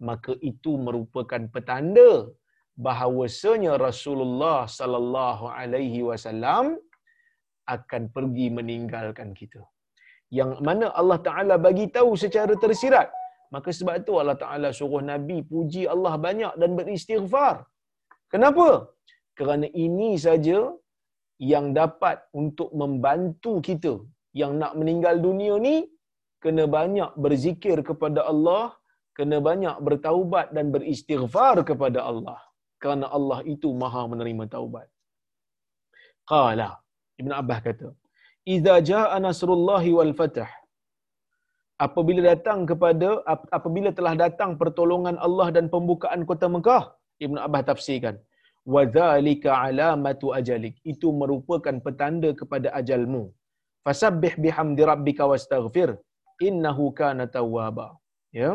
maka itu merupakan petanda bahawasanya Rasulullah sallallahu alaihi wasallam akan pergi meninggalkan kita. Yang mana Allah Taala bagi tahu secara tersirat. Maka sebab itu Allah Taala suruh Nabi puji Allah banyak dan beristighfar. Kenapa? Kerana ini saja yang dapat untuk membantu kita yang nak meninggal dunia ni kena banyak berzikir kepada Allah, kena banyak bertaubat dan beristighfar kepada Allah. Kerana Allah itu Maha menerima taubat. Qala Ibn Abbas kata, "Idza jaa nasrullahi wal fath" Apabila datang kepada apabila telah datang pertolongan Allah dan pembukaan kota Mekah, Ibn Abbas tafsirkan, "Wa dzalika alamatu ajalik." Itu merupakan petanda kepada ajalmu. Fasabbih bihamdi rabbika wastaghfir innahu kana tawwaba. Ya.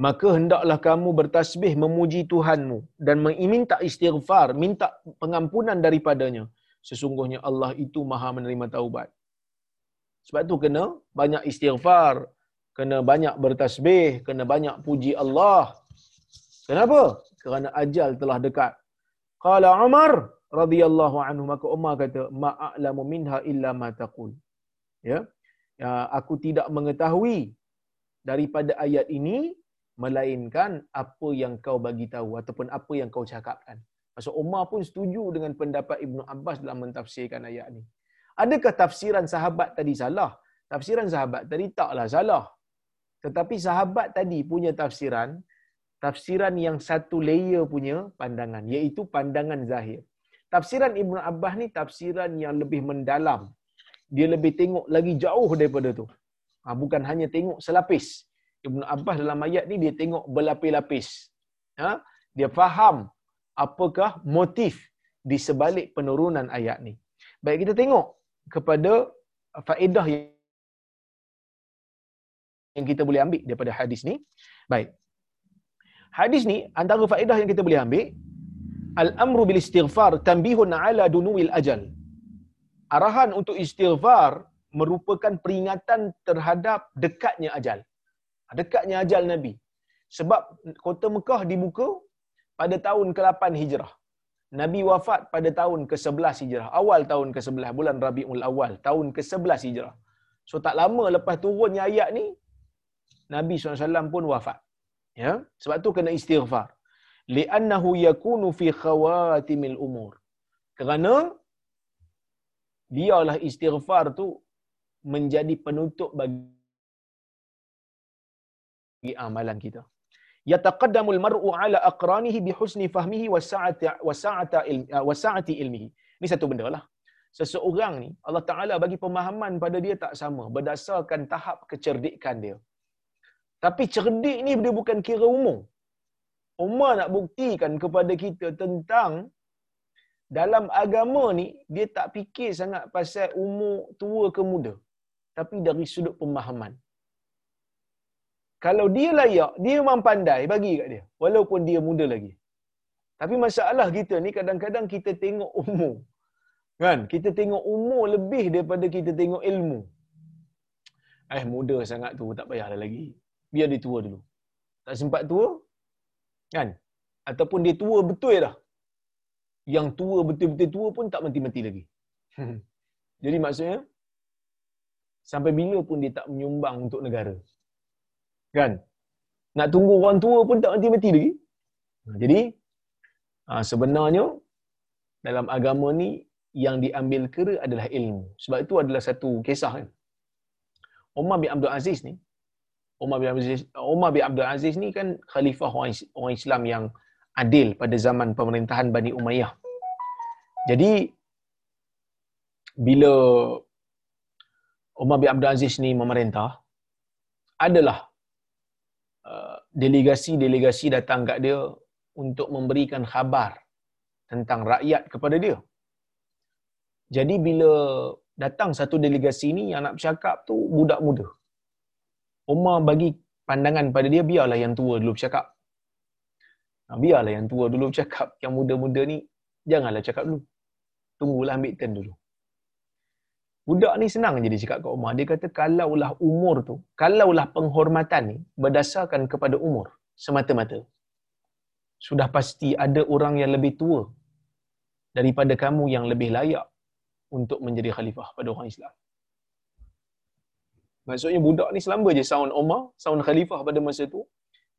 Maka hendaklah kamu bertasbih memuji Tuhanmu dan meminta istighfar, minta pengampunan daripadanya. Sesungguhnya Allah itu Maha menerima taubat. Sebab tu kena banyak istighfar, kena banyak bertasbih, kena banyak puji Allah. Kenapa? Kerana ajal telah dekat. Qala Umar radhiyallahu anhu maka Umar kata ma'alamu minha illa ma taqul. Ya. ya. Aku tidak mengetahui daripada ayat ini melainkan apa yang kau bagi tahu ataupun apa yang kau cakapkan. Maksud Umar pun setuju dengan pendapat Ibnu Abbas dalam mentafsirkan ayat ini. Adakah tafsiran sahabat tadi salah? Tafsiran sahabat tadi taklah salah. Tetapi sahabat tadi punya tafsiran, tafsiran yang satu layer punya pandangan, iaitu pandangan zahir. Tafsiran Ibn Abbas ni tafsiran yang lebih mendalam. Dia lebih tengok lagi jauh daripada tu. Ha, bukan hanya tengok selapis. Ibn Abbas dalam ayat ni dia tengok berlapis-lapis. Ha? Dia faham apakah motif di sebalik penurunan ayat ni. Baik kita tengok kepada faedah yang kita boleh ambil daripada hadis ni. Baik. Hadis ni antara faedah yang kita boleh ambil al-amru bil istighfar tanbihun ala dunuil ajal. Arahan untuk istighfar merupakan peringatan terhadap dekatnya ajal. Dekatnya ajal Nabi. Sebab kota Mekah dibuka pada tahun ke-8 Hijrah. Nabi wafat pada tahun ke-11 Hijrah. Awal tahun ke-11, bulan Rabiul Awal, tahun ke-11 Hijrah. So tak lama lepas turunnya ayat ni, Nabi SAW pun wafat. Ya, Sebab tu kena istighfar. Li'annahu yakunu fi khawatimil umur. Kerana dialah istighfar tu menjadi penutup bagi amalan kita yataqaddamul mar'u ala aqranihi bi husni fahmihi wa sa'ati wa sa'ata ilmi wa sa'ati ilmihi. Ini satu benda lah. Seseorang ni Allah Taala bagi pemahaman pada dia tak sama berdasarkan tahap kecerdikan dia. Tapi cerdik ni dia bukan kira umur. Umar nak buktikan kepada kita tentang dalam agama ni dia tak fikir sangat pasal umur tua ke muda. Tapi dari sudut pemahaman kalau dia layak, dia memang pandai bagi kat dia. Walaupun dia muda lagi. Tapi masalah kita ni kadang-kadang kita tengok umur. Kan? Kita tengok umur lebih daripada kita tengok ilmu. Eh muda sangat tu tak payahlah lagi. Biar dia tua dulu. Tak sempat tua? Kan? Ataupun dia tua betul dah. yang tua betul-betul tua pun tak mati-mati lagi. Jadi maksudnya sampai bila pun dia tak menyumbang untuk negara. Kan? Nak tunggu orang tua pun tak mati-mati lagi. Ha, jadi ha, sebenarnya dalam agama ni yang diambil kira adalah ilmu. Sebab itu adalah satu kisah kan. Umar bin Abdul Aziz ni Umar bin Abdul Aziz, Umar bin Abdul Aziz ni kan khalifah orang Islam yang adil pada zaman pemerintahan Bani Umayyah. Jadi bila Umar bin Abdul Aziz ni memerintah adalah delegasi-delegasi datang kat dia untuk memberikan khabar tentang rakyat kepada dia. Jadi bila datang satu delegasi ni yang nak bercakap tu budak muda. Umar bagi pandangan pada dia biarlah yang tua dulu bercakap. Ha, biarlah yang tua dulu bercakap. Yang muda-muda ni janganlah cakap dulu. Tunggulah ambil turn dulu. Budak ni senang je dia cakap kat Umar. Dia kata kalaulah umur tu, kalaulah penghormatan ni berdasarkan kepada umur semata-mata. Sudah pasti ada orang yang lebih tua daripada kamu yang lebih layak untuk menjadi khalifah pada orang Islam. Maksudnya budak ni selamba je sound Umar, sound khalifah pada masa tu.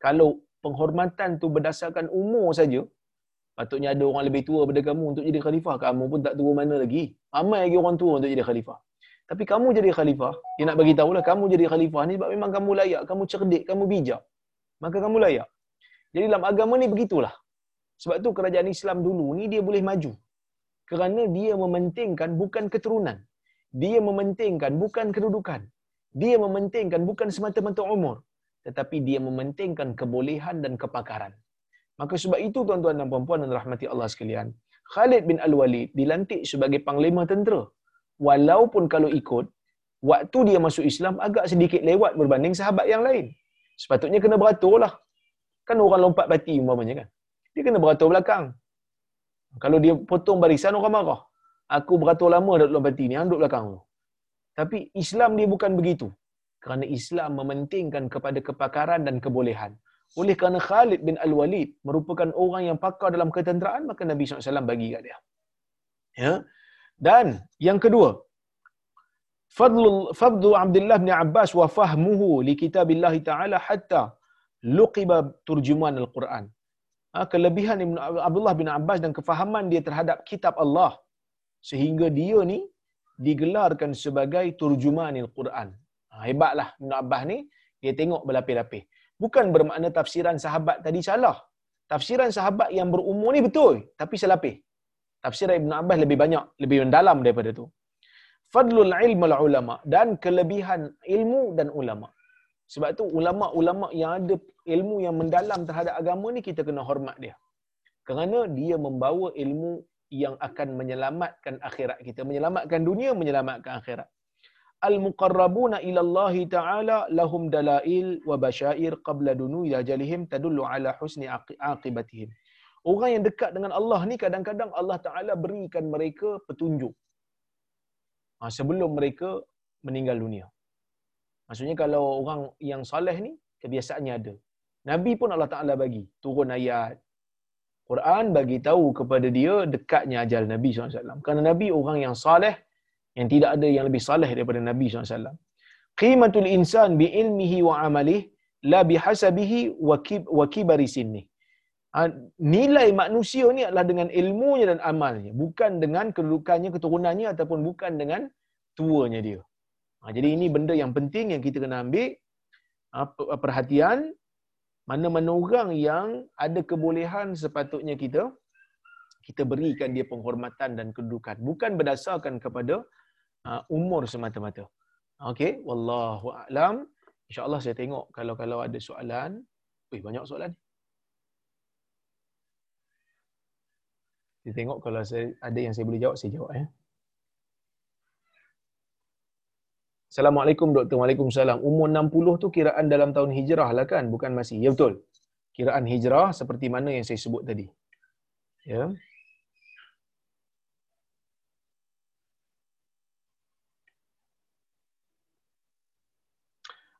Kalau penghormatan tu berdasarkan umur saja, patutnya ada orang lebih tua daripada kamu untuk jadi khalifah. Kamu pun tak tua mana lagi. Ramai lagi orang tua untuk jadi khalifah. Tapi kamu jadi khalifah, dia nak bagi tahulah kamu jadi khalifah ni sebab memang kamu layak, kamu cerdik, kamu bijak. Maka kamu layak. Jadi dalam agama ni begitulah. Sebab tu kerajaan Islam dulu ni dia boleh maju kerana dia mementingkan bukan keturunan. Dia mementingkan bukan kedudukan. Dia mementingkan bukan semata-mata umur. Tetapi dia mementingkan kebolehan dan kepakaran. Maka sebab itu tuan-tuan dan puan-puan dan rahmati Allah sekalian. Khalid bin Al-Walid dilantik sebagai panglima tentera. Walaupun kalau ikut, waktu dia masuk Islam agak sedikit lewat berbanding sahabat yang lain. Sepatutnya kena beratur lah. Kan orang lompat bati umpamanya kan. Dia kena beratur belakang. Kalau dia potong barisan orang marah. Aku beratur lama dah dalam peti ni, hang duduk belakang tu. Tapi Islam dia bukan begitu. Kerana Islam mementingkan kepada kepakaran dan kebolehan. Oleh kerana Khalid bin Al-Walid merupakan orang yang pakar dalam ketenteraan, maka Nabi SAW bagi kat dia. Ya. Dan yang kedua, Fadlu, Fadlu Abdullah bin Abbas wa fahmuhu li kitabillahi ta'ala hatta luqiba turjuman Al-Quran. Ha, kelebihan Ibn Abdullah bin Abbas dan kefahaman dia terhadap kitab Allah sehingga dia ni digelarkan sebagai turjuman Al-Quran. Ha, hebatlah Ibn Abbas ni dia tengok berlapis-lapis. Bukan bermakna tafsiran sahabat tadi salah. Tafsiran sahabat yang berumur ni betul tapi selapis. Tafsiran Ibn Abbas lebih banyak, lebih mendalam daripada tu. Fadlul ilmu ulama dan kelebihan ilmu dan ulama. Sebab tu ulama-ulama yang ada ilmu yang mendalam terhadap agama ni kita kena hormat dia. Kerana dia membawa ilmu yang akan menyelamatkan akhirat kita, menyelamatkan dunia, menyelamatkan akhirat. Al-muqarrabuna ila Allah Ta'ala lahum dalail wa basyair qabla dunu ila jalihim tadullu ala husni aqibatihim. Orang yang dekat dengan Allah ni kadang-kadang Allah Ta'ala berikan mereka petunjuk. Ha, sebelum mereka meninggal dunia. Maksudnya kalau orang yang soleh ni, kebiasaannya ada. Nabi pun Allah Ta'ala bagi. Turun ayat. Quran bagi tahu kepada dia dekatnya ajal Nabi SAW. Kerana Nabi orang yang saleh, yang tidak ada yang lebih saleh daripada Nabi SAW. Qimatul insan bi ilmihi wa amalih la bihasabihi wa kibari sinni. Ha, nilai manusia ni adalah dengan ilmunya dan amalnya. Bukan dengan kedudukannya, keturunannya ataupun bukan dengan tuanya dia. Ha, jadi ini benda yang penting yang kita kena ambil ha, perhatian mana-mana orang yang ada kebolehan sepatutnya kita kita berikan dia penghormatan dan kedudukan bukan berdasarkan kepada uh, umur semata-mata. Okey, wallahu a'lam. Insya-Allah saya tengok kalau kalau ada soalan. Wih, banyak soalan. Saya tengok kalau saya ada yang saya boleh jawab, saya jawab ya. Assalamualaikum doktor. Waalaikumsalam. Umur 60 tu kiraan dalam tahun hijrah lah kan? Bukan masih. Ya betul. Kiraan hijrah seperti mana yang saya sebut tadi. Ya.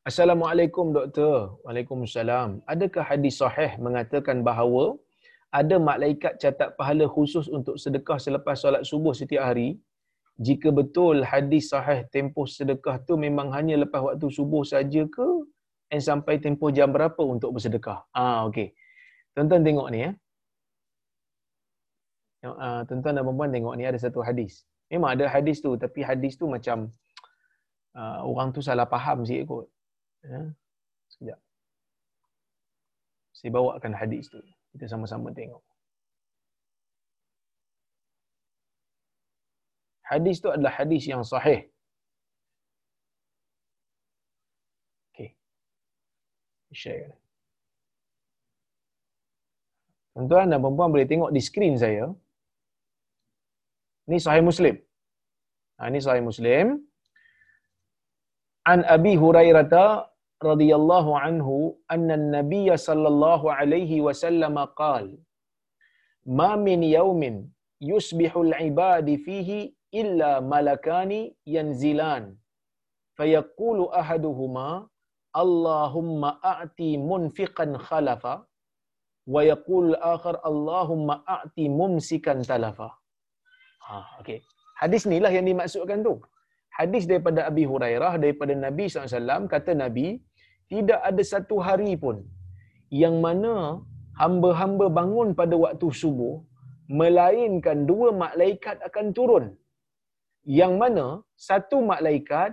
Assalamualaikum doktor. Waalaikumsalam. Adakah hadis sahih mengatakan bahawa ada malaikat catat pahala khusus untuk sedekah selepas solat subuh setiap hari? Jika betul hadis sahih tempoh sedekah tu memang hanya lepas waktu subuh saja ke? Dan sampai tempoh jam berapa untuk bersedekah? Ah okey. Tuan-tuan tengok ni ya. Uh, tuan-tuan dan puan tengok ni ada satu hadis. Memang ada hadis tu tapi hadis tu macam uh, orang tu salah faham sikit kot ya sekejap saya bawakan hadis tu kita sama-sama tengok. Hadis tu adalah hadis yang sahih. Okey. Share. Tuan-tuan dan puan boleh tengok di skrin saya. Ini sahih Muslim. Ha, ini sahih Muslim. An Abi Hurairah radhiyallahu anhu anna an-nabiy sallallahu alaihi wasallam qala ma min yawmin yusbihul ibadi fihi illa malakani yanzilan. Fayaqulu ahaduhuma allahumma a'ti munfiqan khalafa. Wa yaqul akhar allahumma a'ti mumsikan talafa. Ha okey. Hadis nilah yang dimaksudkan tu. Hadis daripada abi hurairah daripada nabi SAW, kata nabi tidak ada satu hari pun yang mana hamba-hamba bangun pada waktu subuh melainkan dua malaikat akan turun. Yang mana satu malaikat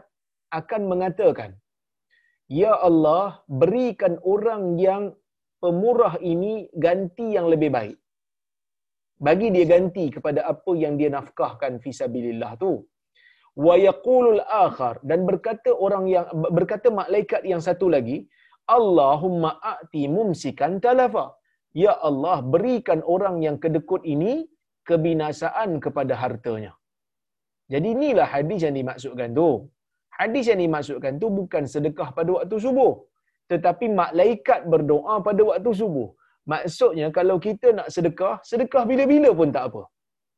akan mengatakan ya Allah berikan orang yang pemurah ini ganti yang lebih baik. Bagi dia ganti kepada apa yang dia nafkahkan fisabilillah tu wa yaqulul akhar. Dan berkata orang yang berkata malaikat yang satu lagi Allahumma a'ti mumsikan talafa. Ya Allah berikan orang yang kedekut ini kebinasaan kepada hartanya. Jadi inilah hadis yang dimaksudkan tu. Hadis yang dimaksudkan tu bukan sedekah pada waktu subuh tetapi malaikat berdoa pada waktu subuh. Maksudnya kalau kita nak sedekah sedekah bila-bila pun tak apa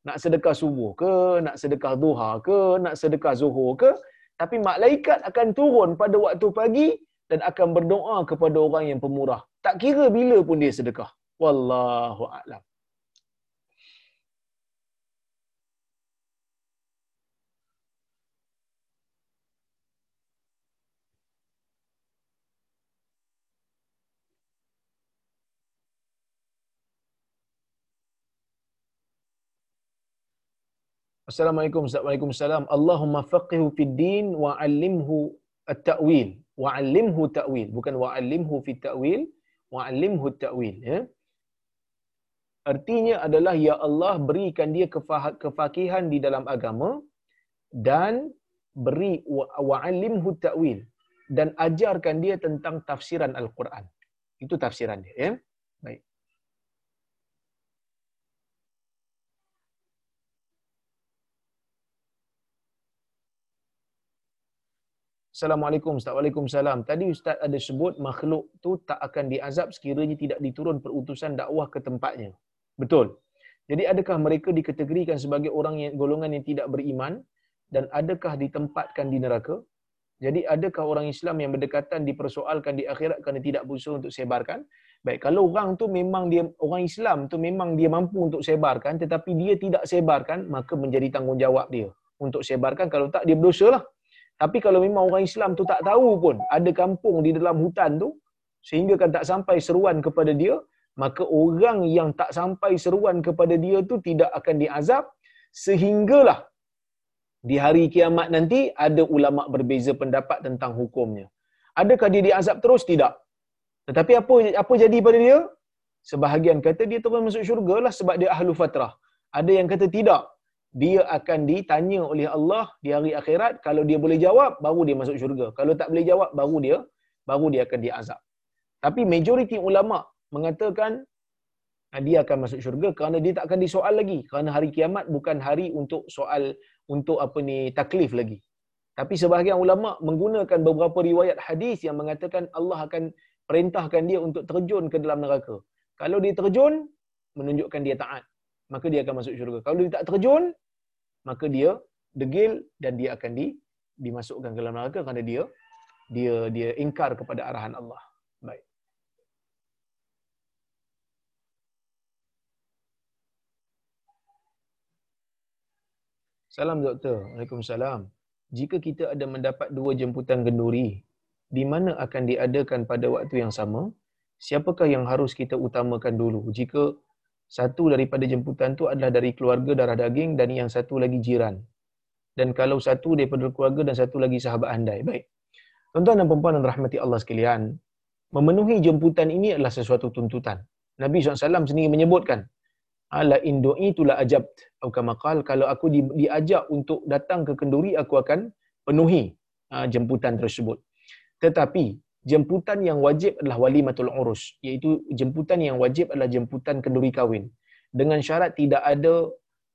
nak sedekah subuh ke, nak sedekah duha ke, nak sedekah zuhur ke, tapi malaikat akan turun pada waktu pagi dan akan berdoa kepada orang yang pemurah. Tak kira bila pun dia sedekah. Wallahu a'lam. Assalamualaikum Assalamualaikum Allahumma faqihu fid din wa 'allimhu at-ta'wil wa 'allimhu ta'wil bukan wa 'allimhu fit ta'wil wa 'allimhu at-ta'wil ya Artinya adalah ya Allah berikan dia kefakihan di dalam agama dan beri wa 'allimhu ta'wil dan ajarkan dia tentang tafsiran al-Quran. Itu tafsiran dia ya. Baik. Assalamualaikum Ustaz. Waalaikumsalam. Tadi Ustaz ada sebut makhluk tu tak akan diazab sekiranya tidak diturun perutusan dakwah ke tempatnya. Betul. Jadi adakah mereka dikategorikan sebagai orang yang golongan yang tidak beriman dan adakah ditempatkan di neraka? Jadi adakah orang Islam yang berdekatan dipersoalkan di akhirat kerana tidak berusaha untuk sebarkan? Baik, kalau orang tu memang dia orang Islam tu memang dia mampu untuk sebarkan tetapi dia tidak sebarkan, maka menjadi tanggungjawab dia untuk sebarkan. Kalau tak dia berdosa lah. Tapi kalau memang orang Islam tu tak tahu pun ada kampung di dalam hutan tu sehingga kan tak sampai seruan kepada dia, maka orang yang tak sampai seruan kepada dia tu tidak akan diazab sehinggalah di hari kiamat nanti ada ulama berbeza pendapat tentang hukumnya. Adakah dia diazab terus? Tidak. Tetapi apa apa jadi pada dia? Sebahagian kata dia terus masuk syurga lah sebab dia ahlu fatrah. Ada yang kata tidak dia akan ditanya oleh Allah di hari akhirat kalau dia boleh jawab baru dia masuk syurga. Kalau tak boleh jawab baru dia baru dia akan diazab. Tapi majoriti ulama mengatakan ah, dia akan masuk syurga kerana dia tak akan disoal lagi. Kerana hari kiamat bukan hari untuk soal untuk apa ni taklif lagi. Tapi sebahagian ulama menggunakan beberapa riwayat hadis yang mengatakan Allah akan perintahkan dia untuk terjun ke dalam neraka. Kalau dia terjun menunjukkan dia taat maka dia akan masuk syurga. Kalau dia tak terjun, maka dia degil dan dia akan di dimasukkan ke dalam neraka kerana dia dia dia ingkar kepada arahan Allah. Baik. Salam doktor. Waalaikumsalam. Jika kita ada mendapat dua jemputan genduri, di mana akan diadakan pada waktu yang sama? Siapakah yang harus kita utamakan dulu? Jika satu daripada jemputan tu adalah dari keluarga darah daging dan yang satu lagi jiran. Dan kalau satu daripada keluarga dan satu lagi sahabat andai. Baik. Tuan-tuan dan puan dan rahmati Allah sekalian, memenuhi jemputan ini adalah sesuatu tuntutan. Nabi SAW sendiri menyebutkan, ala indu'i tula ajabt atau kamakal kalau aku di, diajak untuk datang ke kenduri aku akan penuhi uh, jemputan tersebut tetapi jemputan yang wajib adalah walimatul urus iaitu jemputan yang wajib adalah jemputan kenduri kahwin. Dengan syarat tidak ada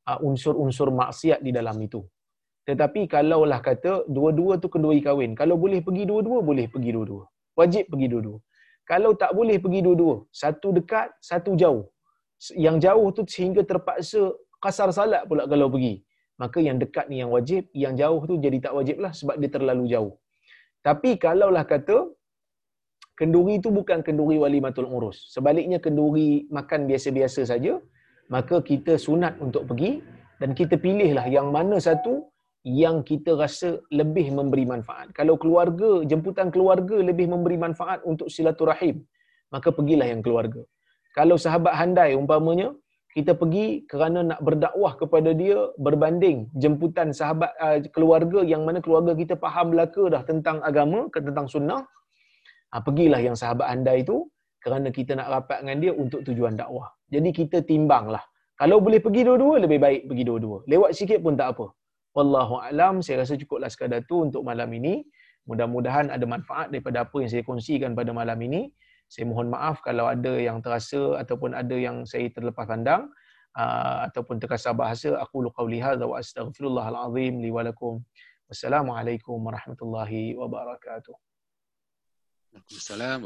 uh, unsur-unsur maksiat di dalam itu. Tetapi kalaulah kata dua-dua tu kenduri kahwin kalau boleh pergi dua-dua boleh pergi dua-dua. Wajib pergi dua-dua. Kalau tak boleh pergi dua-dua satu dekat satu jauh. Yang jauh tu sehingga terpaksa kasar salat pula kalau pergi. Maka yang dekat ni yang wajib, yang jauh tu jadi tak wajib lah sebab dia terlalu jauh. Tapi kalaulah kata, kenduri tu bukan kenduri wali matul urus. Sebaliknya kenduri makan biasa-biasa saja, maka kita sunat untuk pergi dan kita pilihlah yang mana satu yang kita rasa lebih memberi manfaat. Kalau keluarga, jemputan keluarga lebih memberi manfaat untuk silaturahim, maka pergilah yang keluarga kalau sahabat handai umpamanya kita pergi kerana nak berdakwah kepada dia berbanding jemputan sahabat uh, keluarga yang mana keluarga kita faham belaka dah tentang agama tentang sunnah ha, pergilah yang sahabat handai itu kerana kita nak rapat dengan dia untuk tujuan dakwah. Jadi kita timbanglah. Kalau boleh pergi dua-dua lebih baik pergi dua-dua. Lewat sikit pun tak apa. Wallahu alam. Saya rasa cukuplah sekadar tu untuk malam ini. Mudah-mudahan ada manfaat daripada apa yang saya kongsikan pada malam ini. Saya mohon maaf kalau ada yang terasa ataupun ada yang saya terlepas pandang uh, ataupun terkasar bahasa. Aku qauli hadza wa astaghfirullahal azim li wa lakum. Wassalamualaikum warahmatullahi wabarakatuh Waalaikumsalam